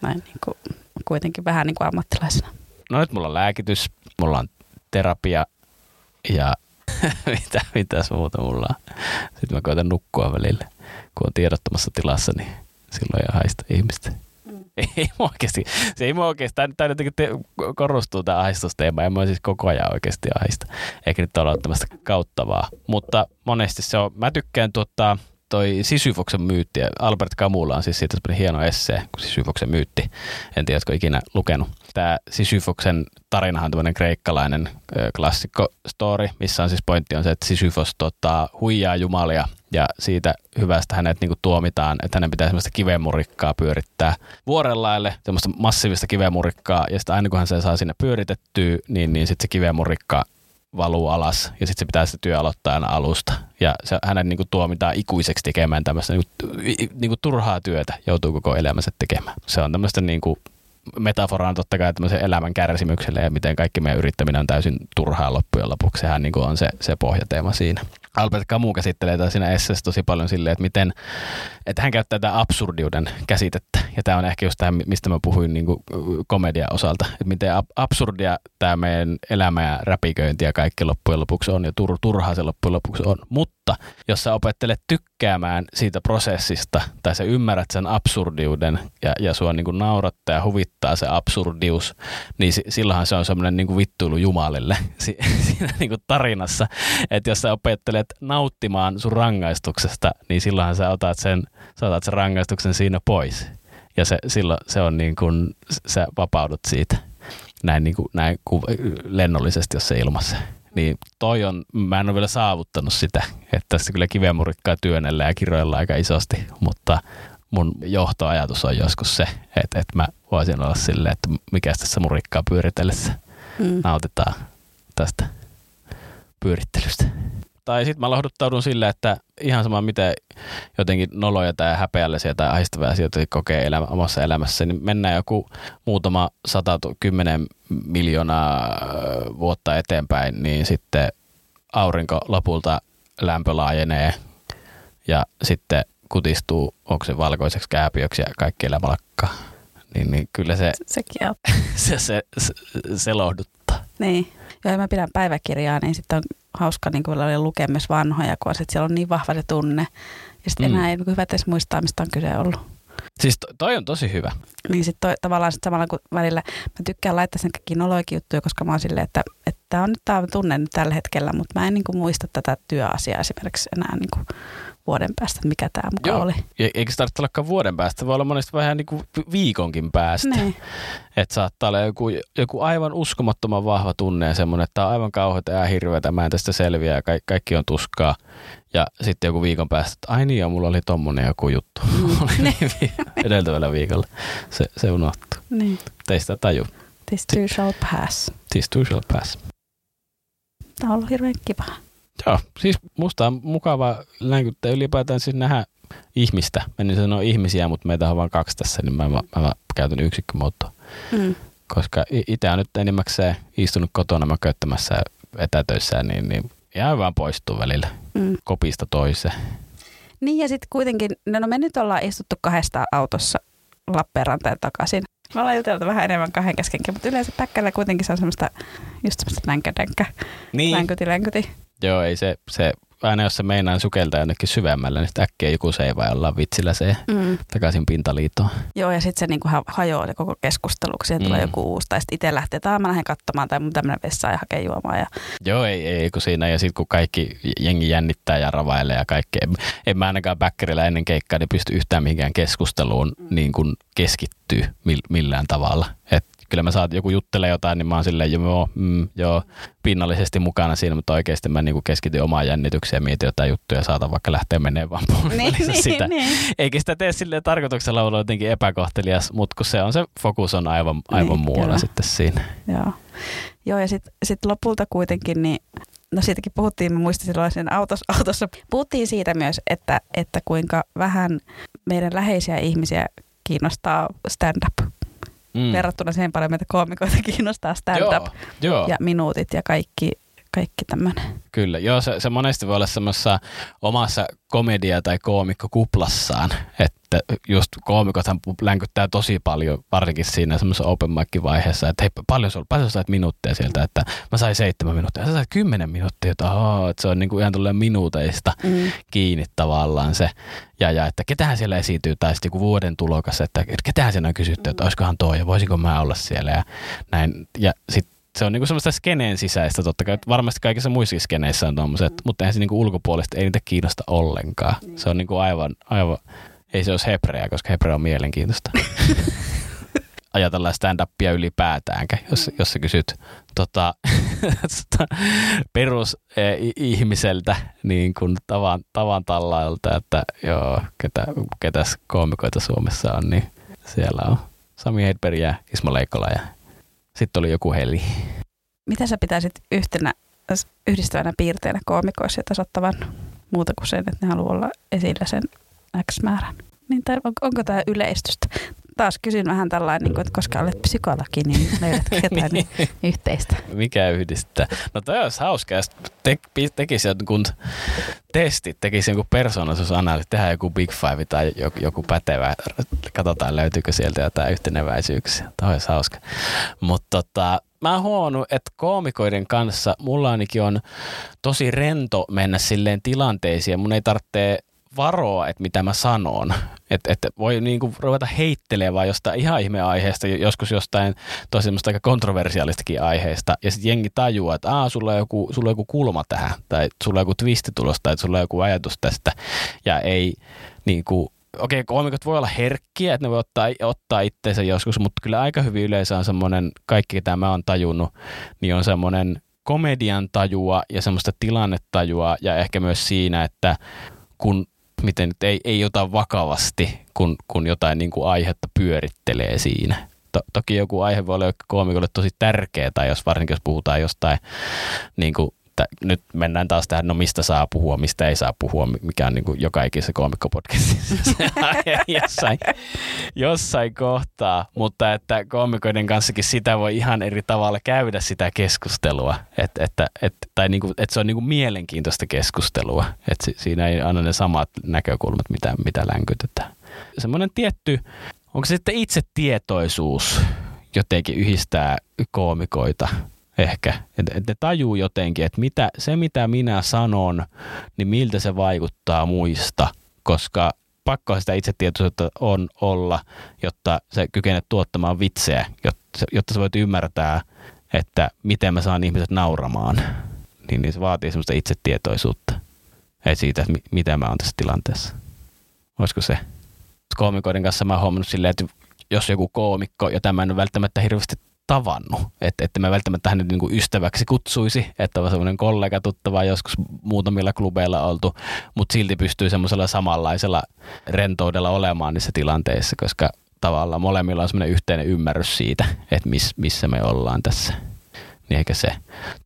Näin niin kuin, kuitenkin vähän niin kuin ammattilaisena. No nyt mulla on lääkitys, mulla on terapia ja [LAUGHS] mitä, mitäs muuta mulla on. Sitten mä koitan nukkua välillä. Kun on tiedottomassa tilassa, niin silloin ei haista ihmistä. Mm. [LAUGHS] Ei oikeasti, se ei mua oikeasti, tämä jotenkin te, korostuu tämä ahdistusteema, ja mä siis koko ajan oikeasti ahista. Eikä nyt ole tämmöistä kauttavaa. Mutta monesti se on, mä tykkään tuottaa, toi Sisyfoksen myytti, Albert Camulla on siis siitä hieno essee, kun Sisyfoksen myytti. En tiedä, oletko ikinä lukenut. Tämä Sisyfoksen tarinahan on tämmöinen kreikkalainen klassikko story, missä on siis pointti on se, että Sisyfos tota, huijaa jumalia ja siitä hyvästä hänet niin kuin tuomitaan, että hänen pitää semmoista kivemurikkaa pyörittää vuorellaille, semmoista massiivista kivemurikkaa, ja sitten aina kun hän se saa sinne pyöritettyä, niin, niin sitten se kivemurikka valuu alas ja sitten se pitää se työ aloittaa aina alusta. Ja se, hänen niin kuin, tuomitaan ikuiseksi tekemään tämmöistä niin kuin, niin kuin, turhaa työtä, joutuu koko elämänsä tekemään. Se on tämmöistä niin kuin, metaforaan totta kai tämmöisen elämän kärsimykselle ja miten kaikki meidän yrittäminen on täysin turhaa loppujen lopuksi. Sehän niin kuin on se, se pohjateema siinä. Albert Camus käsittelee tätä siinä esseessä tosi paljon silleen, että miten, että hän käyttää tätä absurdiuden käsitettä. Ja tämä on ehkä just tämä, mistä mä puhuin niin kuin komedian osalta. Että miten absurdia tämä meidän elämä ja räpiköinti ja kaikki loppujen lopuksi on ja tur, turhaa se loppujen lopuksi on. Mutta jos sä opettelet tykkäämään siitä prosessista tai sä ymmärrät sen absurdiuden ja, ja sua niin kuin naurattaa ja huvittaa se absurdius, niin silloinhan se on semmoinen niin vittuilu Jumalille [LAUGHS] siinä niin kuin tarinassa. Että jos sä opettelet nauttimaan sun rangaistuksesta, niin silloinhan sä otat sen, sä otat sen rangaistuksen siinä pois. Ja se, silloin se on niin kuin, sä vapaudut siitä näin, niin kuin, näin kuin lennollisesti, jos se ilmassa. Niin toi on, mä en ole vielä saavuttanut sitä, että tässä kyllä kivemurikkaa työnnellä ja kiroilla aika isosti, mutta mun johtoajatus on joskus se, että, että mä voisin olla silleen, että mikä tässä murikkaa pyöritellessä mm. nautitaan tästä pyörittelystä. Tai sitten mä lohduttaudun sillä, että ihan sama miten jotenkin noloja tai häpeällisiä tai ahistavia asioita kokee elämä, omassa elämässä, niin mennään joku muutama sata, kymmenen miljoonaa vuotta eteenpäin, niin sitten aurinko lopulta lämpö laajenee ja sitten kutistuu, onko se valkoiseksi kääpiöksi ja kaikki elämä lakkaa. Niin, niin kyllä se, Sekin [LAUGHS] se, se, se, se lohduttaa. Niin. Joo, mä pidän päiväkirjaa, niin sitten on hauska niin kuin lukea myös vanhoja, kun sit siellä on niin vahva se tunne. Ja sitten mm. enää ei niin hyvä edes muistaa, mistä on kyse ollut. Siis toi on tosi hyvä. Niin sitten tavallaan sit samalla kun välillä mä tykkään laittaa sen kaikki noloikin juttuja, koska mä oon silleen, että, että tämä on nyt tämä tunne nyt tällä hetkellä, mutta mä en niin kuin muista tätä työasiaa esimerkiksi enää niin kuin vuoden päästä, että mikä tämä mukaan Joo. oli. Eikä se tarvitse ollakaan vuoden päästä, voi olla monesti vähän niin kuin viikonkin päästä. Niin. Että saattaa olla joku, joku aivan uskomattoman vahva tunne ja semmoinen, että tämä on aivan kauheata ja hirveätä, mä en tästä selviä ja kaikki, kaikki on tuskaa. Ja sitten joku viikon päästä, että ai niin, ja mulla oli tommonen joku juttu. Mm. [LAUGHS] niin, edeltävällä viikolla. Se, se unohtuu. Niin. Teistä taju. This too shall pass. This too shall pass. Tämä on ollut hirveän kiva. Joo, siis musta on mukava länkyttää ylipäätään siis nähdä ihmistä. Menin sanoa ihmisiä, mutta meitä on vain kaksi tässä, niin mä, mä, mä käytän yksikkömuotoa. Mm. Koska itse on nyt enimmäkseen istunut kotona mä käyttämässä etätöissä, niin, niin jää vaan poistuu välillä mm. kopista toiseen. Niin ja sitten kuitenkin, no, no me nyt ollaan istuttu kahdesta autossa Lappeenrantaan takaisin. Me ollaan juteltu vähän enemmän kahden keskenkin, mutta yleensä päkkällä kuitenkin se on semmoista, just semmoista länködänkä, niin. länköti. Joo, ei se, se aina jos se meinaa sukeltaa jonnekin syvemmälle, niin äkkiä joku se ei vai olla vitsillä se mm. takaisin pintaliitoon. Joo, ja sitten se niinku hajoaa se koko keskustelu, kun siihen mm. tulee joku uusi. Tai sitten itse lähtee, että mä lähden katsomaan tai mun tämmöinen vessaan ja hakee juomaan. Ja... Joo, ei, ei kun siinä. Ja sitten kun kaikki jengi jännittää ja ravailee ja kaikkea. En, en mä ainakaan backerilla ennen keikkaa niin pysty yhtään mihinkään keskusteluun mm. niin kuin keskittyä millään tavalla. Et kyllä mä saat joku juttelee jotain, niin mä oon silleen, joo, mm, joo, pinnallisesti mukana siinä, mutta oikeasti mä niinku keskityn omaan jännitykseen ja mietin jotain juttuja ja saatan vaikka lähteä menee vaan niin, [LAUGHS] niin, sitä. Niin. Eikä sitä tee silleen tarkoituksella olla jotenkin epäkohtelias, mutta kun se on se fokus on aivan, aivan niin, muualla kyllä. sitten siinä. Joo, joo ja sitten sit lopulta kuitenkin niin No siitäkin puhuttiin, mä muistin silloin sen autossa, [LAUGHS] autossa. Puhuttiin siitä myös, että, että kuinka vähän meidän läheisiä ihmisiä kiinnostaa stand-up mm. verrattuna siihen paljon, mitä koomikoita kiinnostaa stand-up joo, joo. ja minuutit ja kaikki kaikki tämmöinen. Kyllä, joo, se, se monesti voi olla semmoisessa omassa komedia- tai koomikkokuplassaan, että just koomikothan länkyttää tosi paljon, varsinkin siinä semmoisessa open mic-vaiheessa, että hei, paljon sulla, paljon sait minuutteja sieltä, että mä sain seitsemän minuuttia, sä sait kymmenen minuuttia, että, oh, että se on niinku ihan tulee minuuteista mm. kiinni tavallaan se, ja, ja että ketähän siellä esiintyy, tai sitten joku vuoden tulokas, että ketähän siellä on kysytty, että olisikohan toi, ja voisiko mä olla siellä, ja näin, ja sitten se on niinku semmoista skeneen sisäistä totta kai. Varmasti kaikissa muissa skeneissä on tuommoiset, mm. mutta eihän se niinku ulkopuolesta ei niitä kiinnosta ollenkaan. Mm. Se on niinku aivan, aivan, ei se olisi hebreä, koska hebrea on mielenkiintoista. [LAUGHS] Ajatellaan stand-upia ylipäätäänkään, jos, jos sä kysyt tota, [LAUGHS] perusihmiseltä niin kuin tavan, tavan tallailta, että joo, ketä, ketäs koomikoita Suomessa on, niin siellä on Sami Hedberg ja Ismo Leikkola ja sitten oli joku heli. Mitä sä pitäisit yhtenä yhdistävänä piirteenä koomikoissa, jota sattavan muuta kuin sen, että ne haluaa olla esillä sen X määrän? Niin, tai on, onko tämä yleistystä? Taas kysyn vähän tällainen, niin kuin, että koska olet psykologi, niin löydätkö [LAUGHS] jotain niin. yhteistä? Mikä yhdistää? No toi olisi hauska, jos te, tekisi jotkut testit, tekisi joku persoonallisuusanalyysi, tehdään joku Big Five tai joku, joku pätevä, katsotaan löytyykö sieltä jotain yhteneväisyyksiä. Toi olisi hauska. Mutta tota, mä oon huomannut, että koomikoiden kanssa mulla ainakin on tosi rento mennä silleen tilanteisiin. Mun ei tarvitse varoa, että mitä mä sanon. Että et voi niinku ruveta heittelemään jostain ihan ihmeaiheesta, joskus jostain tosi aika kontroversiaalistakin aiheesta. Ja sitten jengi tajuaa, että Aa, sulla, on joku, sulla on joku kulma tähän, tai sulla on joku twisti tulossa, tai sulla on joku ajatus tästä. Ja ei niinku, okei, okay, koomikot voi olla herkkiä, että ne voi ottaa, ottaa itteensä joskus, mutta kyllä aika hyvin yleensä on semmoinen, kaikki mitä mä oon tajunnut, niin on semmoinen komedian tajua ja semmoista tilannetajua ja ehkä myös siinä, että kun miten nyt ei, ei ota vakavasti, kun, kun jotain niin kuin aihetta pyörittelee siinä. To, toki joku aihe voi olla koomikolle tosi tärkeä, tai jos varsinkin jos puhutaan jostain niin kuin että nyt mennään taas tähän, no mistä saa puhua, mistä ei saa puhua, mikä on niin kuin joka ikisessä koomikkopodcastissa [LAUGHS] jossain, jossain kohtaa, mutta että koomikoiden kanssakin sitä voi ihan eri tavalla käydä sitä keskustelua, että, että, että, tai niin kuin, että se on niin kuin mielenkiintoista keskustelua, että siinä ei anna ne samat näkökulmat, mitä, mitä länkytetään. Semmoinen tietty, onko se sitten itse tietoisuus jotenkin yhdistää koomikoita – ehkä. Että et ne tajuu jotenkin, että mitä, se mitä minä sanon, niin miltä se vaikuttaa muista, koska pakko sitä itsetietoisuutta on olla, jotta se kykenee tuottamaan vitsejä, jotta, jotta sä voit ymmärtää, että miten mä saan ihmiset nauramaan. Niin, niin se vaatii semmoista itsetietoisuutta. Ei siitä, että mitä mä oon tässä tilanteessa. Olisiko se? Koomikoiden kanssa mä oon huomannut silleen, että jos joku koomikko, ja tämä en välttämättä hirveästi tavannut. Että, että mä välttämättä hänet niin kuin ystäväksi kutsuisi, että on semmoinen kollega tuttava joskus muutamilla klubeilla oltu, mutta silti pystyy semmoisella samanlaisella rentoudella olemaan niissä tilanteissa, koska tavallaan molemmilla on semmoinen yhteinen ymmärrys siitä, että miss, missä me ollaan tässä niin eikä se.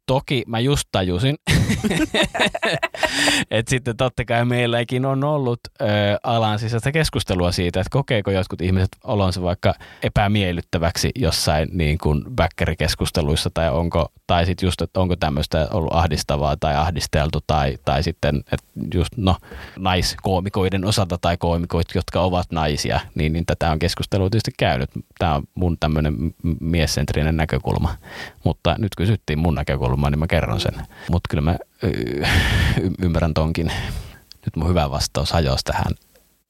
Toki mä just tajusin, [LAUGHS] että sitten totta kai meilläkin on ollut ö, alan sisäistä keskustelua siitä, että kokeeko jotkut ihmiset olonsa vaikka epämiellyttäväksi jossain niin kuin backerikeskusteluissa tai onko, tai sitten just, että onko tämmöistä ollut ahdistavaa tai ahdisteltu tai, tai sitten, että just no naiskoomikoiden osalta tai koomikoit, jotka ovat naisia, niin, niin tätä on keskustelua tietysti käynyt. Tämä on mun tämmöinen miessentrinen näkökulma, mutta nyt kysyttiin mun näkökulmaa, niin mä kerron sen. Mutta kyllä mä ymmärrän tonkin. Nyt mun hyvä vastaus hajosi tähän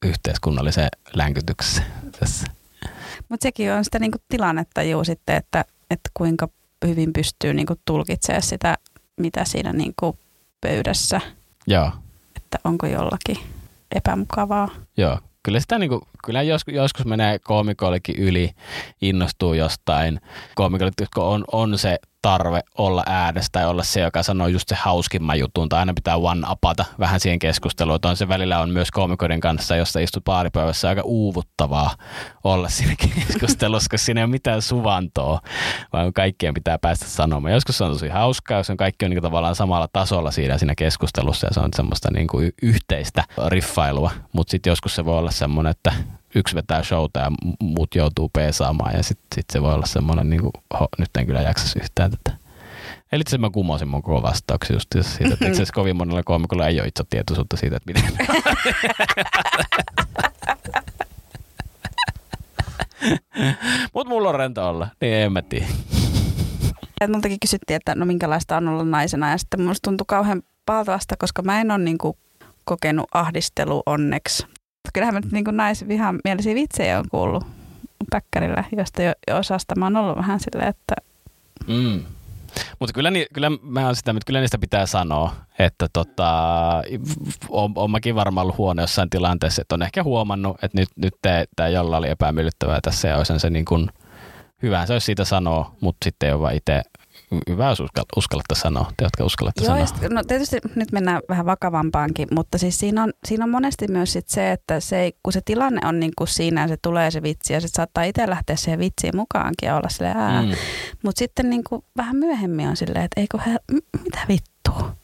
yhteiskunnalliseen länkytykseen tässä. Mutta sekin on sitä niinku tilannetta juu sitten, että, että kuinka hyvin pystyy niinku tulkitsemaan sitä, mitä siinä niinku pöydässä. Joo. Että onko jollakin epämukavaa. Joo, kyllä sitä niin kuin, kyllä joskus, joskus menee koomikoillekin yli, innostuu jostain koomikolle, on, on se tarve olla äänessä tai olla se, joka sanoo just se hauskimman jutun, tai aina pitää one-apata vähän siihen keskusteluun. Että on se välillä on myös koomikoiden kanssa, josta istut paaripäivässä aika uuvuttavaa olla siinä [LAUGHS] keskustelussa, koska siinä ei ole mitään suvantoa, vaan kaikkien pitää päästä sanomaan. Joskus se on tosi hauskaa, jos on kaikki on niin tavallaan samalla tasolla siinä, siinä keskustelussa ja se on semmoista niin kuin yhteistä riffailua, mutta sitten joskus se voi olla semmoinen, että yksi vetää showta ja muut joutuu peesaamaan ja sitten sit se voi olla semmoinen, niin kuin, ho, nyt en kyllä jaksa yhtään tätä. Eli se mä kumosin mun koko vastauksen just siitä, että itse kovin monella koomikolla ei ole itse tietoisuutta siitä, että miten [LAUGHS] Mutta mulla on rento olla, niin en mä tiedä. Multakin kysyttiin, että no minkälaista on olla naisena ja sitten musta tuntui kauhean paltavasta, koska mä en ole niinku kokenut ahdistelu onneksi. Kyllähän mä nyt niin naisvihan mielisiä vitsejä on kuullut päkkärillä, josta jo, osasta mä oon ollut vähän silleen, että... Mm. Mutta kyllä, kyllä mä oon sitä, että kyllä niistä pitää sanoa, että tota, on, on mäkin varmaan ollut huono jossain tilanteessa, että on ehkä huomannut, että nyt, nyt tämä jolla oli epämiellyttävää tässä ja olisi se niin kuin, hyvä se olisi siitä sanoa, mutta sitten ei ole vaan itse hyvä, jos uskallatte sanoa, te jotka uskallatte Joo, sanoa. no tietysti nyt mennään vähän vakavampaankin, mutta siis siinä on, siinä on monesti myös sit se, että se, kun se tilanne on niin kuin siinä ja se tulee se vitsi ja sitten saattaa itse lähteä siihen vitsiin mukaankin ja olla silleen ää. Mm. Mutta sitten niin kuin vähän myöhemmin on silleen, että eikö he, mitä vittua?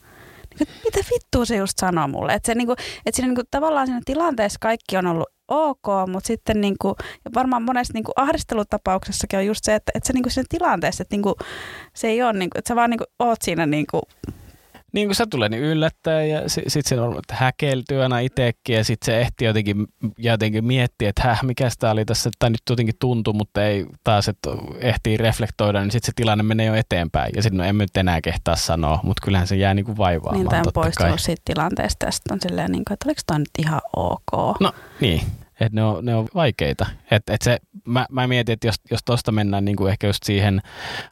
Niin mitä vittua se just sanoo mulle? Että, se niinku, että siinä niinku, tavallaan siinä tilanteessa kaikki on ollut ok, mutta sitten niin kuin, ja varmaan monessa niin kuin ahdistelutapauksessakin on just se, että, että se niin kuin siinä tilanteessa, että niin kuin, se ei ole, niin kuin, että sä vaan niin kuin, oot siinä niin kuin, niin kuin se tulee niin yllättäen ja sitten sit se on häkeltyy aina itsekin ja sitten se ehti jotenkin, jotenkin miettiä, että häh, mikä tämä oli tässä, tai nyt jotenkin tuntuu, mutta ei taas, että ehtii reflektoida, niin sitten se tilanne menee jo eteenpäin ja sitten no emme nyt enää kehtaa sanoa, mutta kyllähän se jää niin kuin vaivaamaan. Niin, tämä on poistunut siitä tilanteesta ja sitten on silleen, niin kuin, että oliko toi nyt ihan ok? No niin, että ne on, ne on vaikeita. Et, et se, mä, mä mietin, että jos, jos tuosta mennään niin kuin ehkä just siihen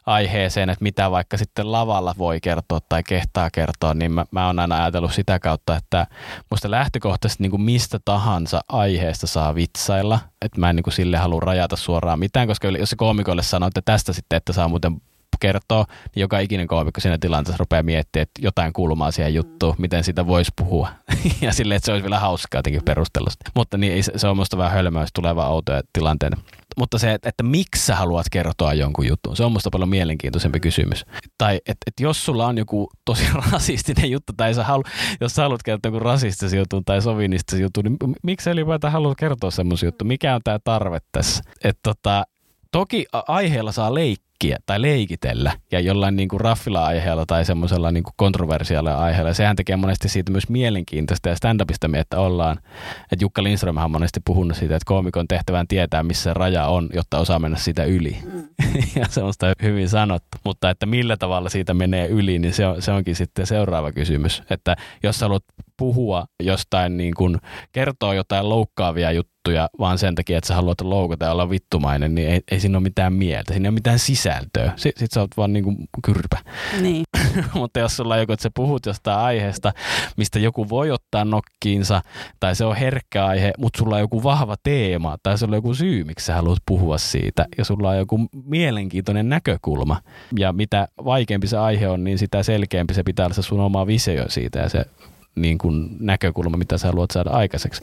aiheeseen, että mitä vaikka sitten lavalla voi kertoa tai kehtaa kertoa, niin mä, mä oon aina ajatellut sitä kautta, että musta lähtökohtaisesti niin kuin mistä tahansa aiheesta saa vitsailla. Että mä en niin kuin sille halua rajata suoraan mitään, koska jos se koomikolle sanoo, että tästä sitten, että saa muuten kertoo, niin joka ikinen koomikko siinä tilanteessa rupeaa miettimään, että jotain kulmaa siihen juttuun, mm. miten sitä voisi puhua. [LAUGHS] ja silleen, että se olisi vielä hauskaa jotenkin perustellusti. Mutta niin, se on musta vähän hölmöä, jos tulee vaan outoja tilanteita. Mutta se, että, että miksi sä haluat kertoa jonkun jutun, se on musta paljon mielenkiintoisempi kysymys. Tai että, että jos sulla on joku tosi [LAUGHS] rasistinen juttu, tai sä halu, jos sä haluat kertoa jonkun rasistisen jutun tai sovinistisen jutun, niin miksi sä ylipäätään haluat kertoa semmoisen jutun? Mikä on tämä tarve tässä? Että tota, toki aiheella saa leikkiä, tai leikitellä ja jollain niin kuin raffilla aiheella tai semmoisella niin kontroversiaalilla aiheella. Sehän tekee monesti siitä myös mielenkiintoista ja stand-upista että ollaan. Että Jukka Lindström on monesti puhunut siitä, että koomikon tehtävään tietää, missä raja on, jotta osaa mennä siitä yli. Mm. [LAUGHS] ja se on sitä hyvin sanottu. Mutta että millä tavalla siitä menee yli, niin se, on, se onkin sitten seuraava kysymys. Että jos haluat puhua jostain, niin kuin, kertoo jotain loukkaavia juttuja vaan sen takia, että sä haluat loukata ja olla vittumainen, niin ei, ei siinä ole mitään mieltä. Siinä ei ole mitään sisältöä. S- Sitten sä oot vaan niin kuin kyrpä. Niin. [LAUGHS] Mutta jos sulla on joku, että sä puhut jostain aiheesta, mistä joku voi ottaa nokkiinsa, tai se on herkkä aihe, mutta sulla on joku vahva teema, tai sulla on joku syy, miksi sä haluat puhua siitä, ja sulla on joku mielenkiintoinen näkökulma. Ja mitä vaikeampi se aihe on, niin sitä selkeämpi se pitää olla se sun oma visio siitä, ja se niin kuin näkökulma, mitä sä haluat saada aikaiseksi.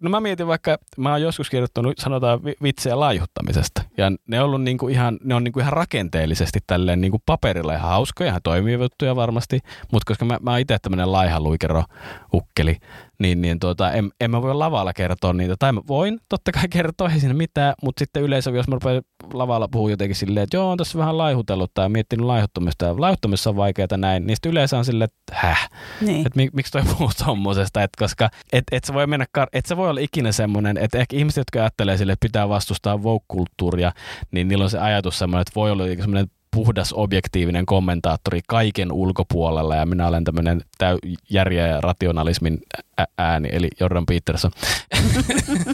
No mä mietin vaikka, mä oon joskus kirjoittanut, sanotaan vitsejä laihuttamisesta. Ja ne on, ollut niinku ihan, ne on niinku ihan rakenteellisesti tälleen niinku paperilla ihan hauskoja, ihan toimivia varmasti. Mutta koska mä, mä oon itse tämmöinen laihaluikero ukkeli, niin, niin tuota, en, en mä voi lavalla kertoa niitä. Tai mä voin totta kai kertoa, ei siinä mitään, mutta sitten yleensä, jos mä rupean lavalla puhua jotenkin silleen, että joo, on tässä vähän laihutellut tai miettinyt laihuttamista ja laihuttamissa on vaikeaa näin, niin sitten yleensä on silleen, että häh, niin. että mik, miksi toi puhuu tommosesta, että koska et, et sä voi mennä, et sä voi olla ikinä semmoinen, että ehkä ihmiset, jotka ajattelee sille, että pitää vastustaa woke-kulttuuria, niin niillä on se ajatus semmoinen, että voi olla semmoinen puhdas objektiivinen kommentaattori kaiken ulkopuolella ja minä olen tämmöinen täy järjeä ja rationalismin ääni, eli Jordan Peterson.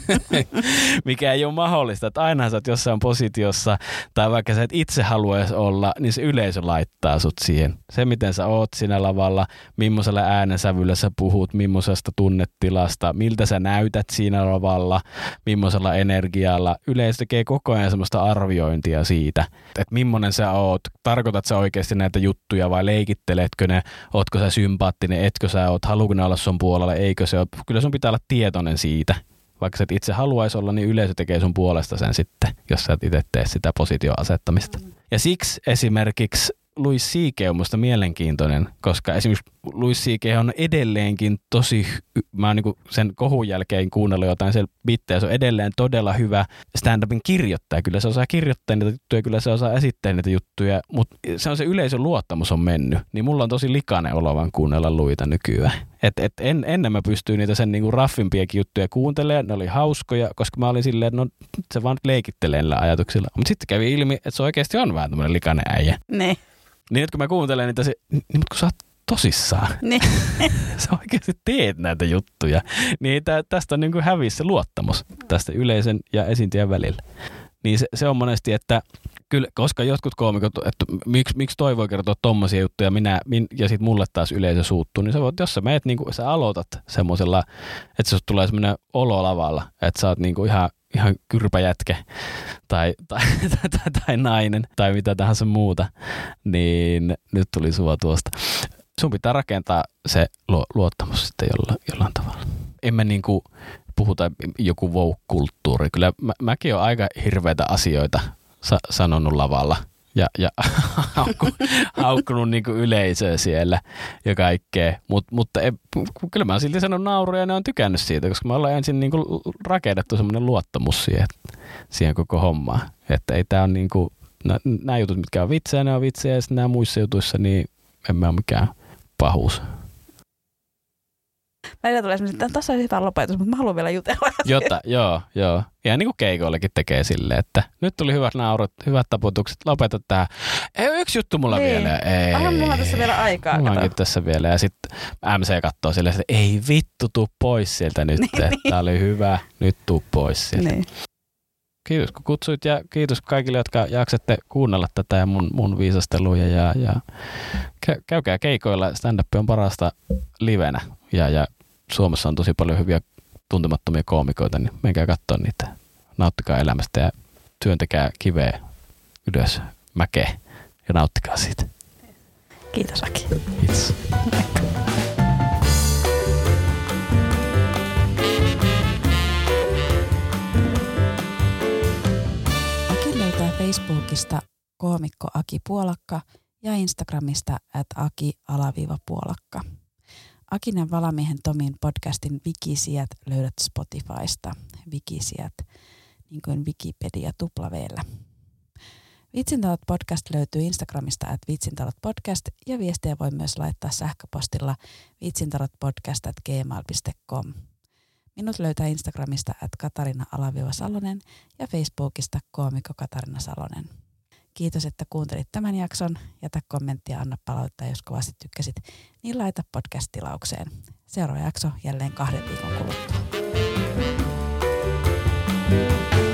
[LAUGHS] Mikä ei ole mahdollista, että aina sä oot jossain positiossa, tai vaikka sä et itse haluaisi olla, niin se yleisö laittaa sut siihen. Se, miten sä oot siinä lavalla, millaisella äänensävyllä sä puhut, millaisesta tunnetilasta, miltä sä näytät siinä lavalla, millaisella energialla. Yleisö tekee koko ajan semmoista arviointia siitä, että millainen sä oot, tarkoitat sä oikeasti näitä juttuja vai leikitteletkö ne, ootko sä sympaattinen, etkö sä oot, haluuko ne olla sun puolella, eikö se ole, kyllä sun pitää olla tietoinen siitä, vaikka sä et itse haluaisi olla, niin yleisö tekee sun puolesta sen sitten, jos sä et itse tee sitä positioasettamista. Ja siksi esimerkiksi Louis C.K. on musta mielenkiintoinen, koska esimerkiksi Louis C.K. on edelleenkin tosi, mä oon niin sen kohun jälkeen kuunnellut jotain siellä bittejä, se on edelleen todella hyvä stand-upin kirjoittaja. Kyllä se osaa kirjoittaa niitä juttuja, kyllä se osaa esittää niitä juttuja, mutta se on se yleisön luottamus on mennyt. Niin mulla on tosi likainen olo kuunnella Luita nykyään. Et, et en, ennen mä pystyin niitä sen niinku raffimpiakin juttuja kuuntelemaan, ne oli hauskoja, koska mä olin silleen, no se vaan leikittelee ajatuksilla. Mutta sitten kävi ilmi, että se oikeasti on vähän tämmöinen likainen äijä. Niin. Niin nyt kun mä kuuntelen niitä, se, niin mutta kun sä oot tosissaan. [LAUGHS] Niin. [LAUGHS] sä oikeasti teet näitä juttuja. Niin tä, tästä on niin kuin hävissä luottamus tästä yleisen ja esiintyjän välillä. Niin se, se on monesti, että kyllä, koska jotkut koomikot, että miksi, miksi toi voi kertoa tommosia juttuja minä, min, ja sitten mulle taas yleisö suuttuu, niin sä voit, jos sä meet, niin kuin, sä aloitat semmoisella, että se tulee semmoinen olo lavalla, että sä oot niin kuin ihan, ihan kyrpäjätke tai, tai, tai, tai, tai, nainen tai mitä tahansa muuta, niin nyt tuli sua tuosta. Sun pitää rakentaa se luottamus sitten jollain, jollain tavalla. Emme niin kuin puhuta joku woke-kulttuuri. Kyllä mä, mäkin olen aika hirveitä asioita sa- sanonut lavalla ja, ja [LAUGHS] haukku, haukkunut niin yleisöä siellä ja kaikkea. Mut, mutta ei, kyllä mä oon silti sanonut nauruja ja ne on tykännyt siitä, koska me ollaan ensin niin rakennettu semmoinen luottamus siihen, siihen koko hommaan. Että ei tää on niin kuin, nämä jutut, mitkä on vitsejä, ne on vitsejä ja nämä muissa jutuissa, niin en mä ole mikään pahuus. Välillä tulee semmoinen, että tässä on hyvä lopetus, mutta mä haluan vielä jutella. [LAUGHS] Jota, joo, joo. Ja niin kuin keikoillekin tekee silleen, että nyt tuli hyvät naurut, hyvät taputukset, lopeta tää. Ei yksi juttu mulla niin. vielä. Ei. Onhan mulla tässä vielä aikaa. Mulla onkin tässä vielä. Ja sitten MC katsoo silleen, että ei vittu, tuu pois sieltä nyt. [LAUGHS] Niin, että niin. Oli hyvä, nyt tuu pois sieltä. Niin. Kiitos kun kutsuit ja kiitos kaikille, jotka jaksatte kuunnella tätä ja mun, mun viisasteluja. Ja, ja käykää keikoilla, stand-up on parasta livenä ja, ja Suomessa on tosi paljon hyviä tuntemattomia koomikoita, niin menkää katsoa niitä. Nauttikaa elämästä ja työntekää kiveä ylös mäkeä ja nauttikaa siitä. Kiitos Aki. Kiitos. Aki löytää Facebookista koomikko Aki Puolakka ja Instagramista at aki-puolakka. Akin ja Valamiehen Tomin podcastin Wikisijat löydät Spotifysta. Wikisijat, niin kuin Wikipedia tuplaveellä. Vitsintalot podcast löytyy Instagramista at vitsintalot podcast ja viestejä voi myös laittaa sähköpostilla vitsintalotpodcast at gmail.com. Minut löytää Instagramista at Katarina-Salonen ja Facebookista koomikko Katarina Salonen. Kiitos, että kuuntelit tämän jakson. Jätä kommenttia, anna palautetta, jos kovasti tykkäsit, niin laita podcast-tilaukseen. Seuraava jakso jälleen kahden viikon kuluttua. thank you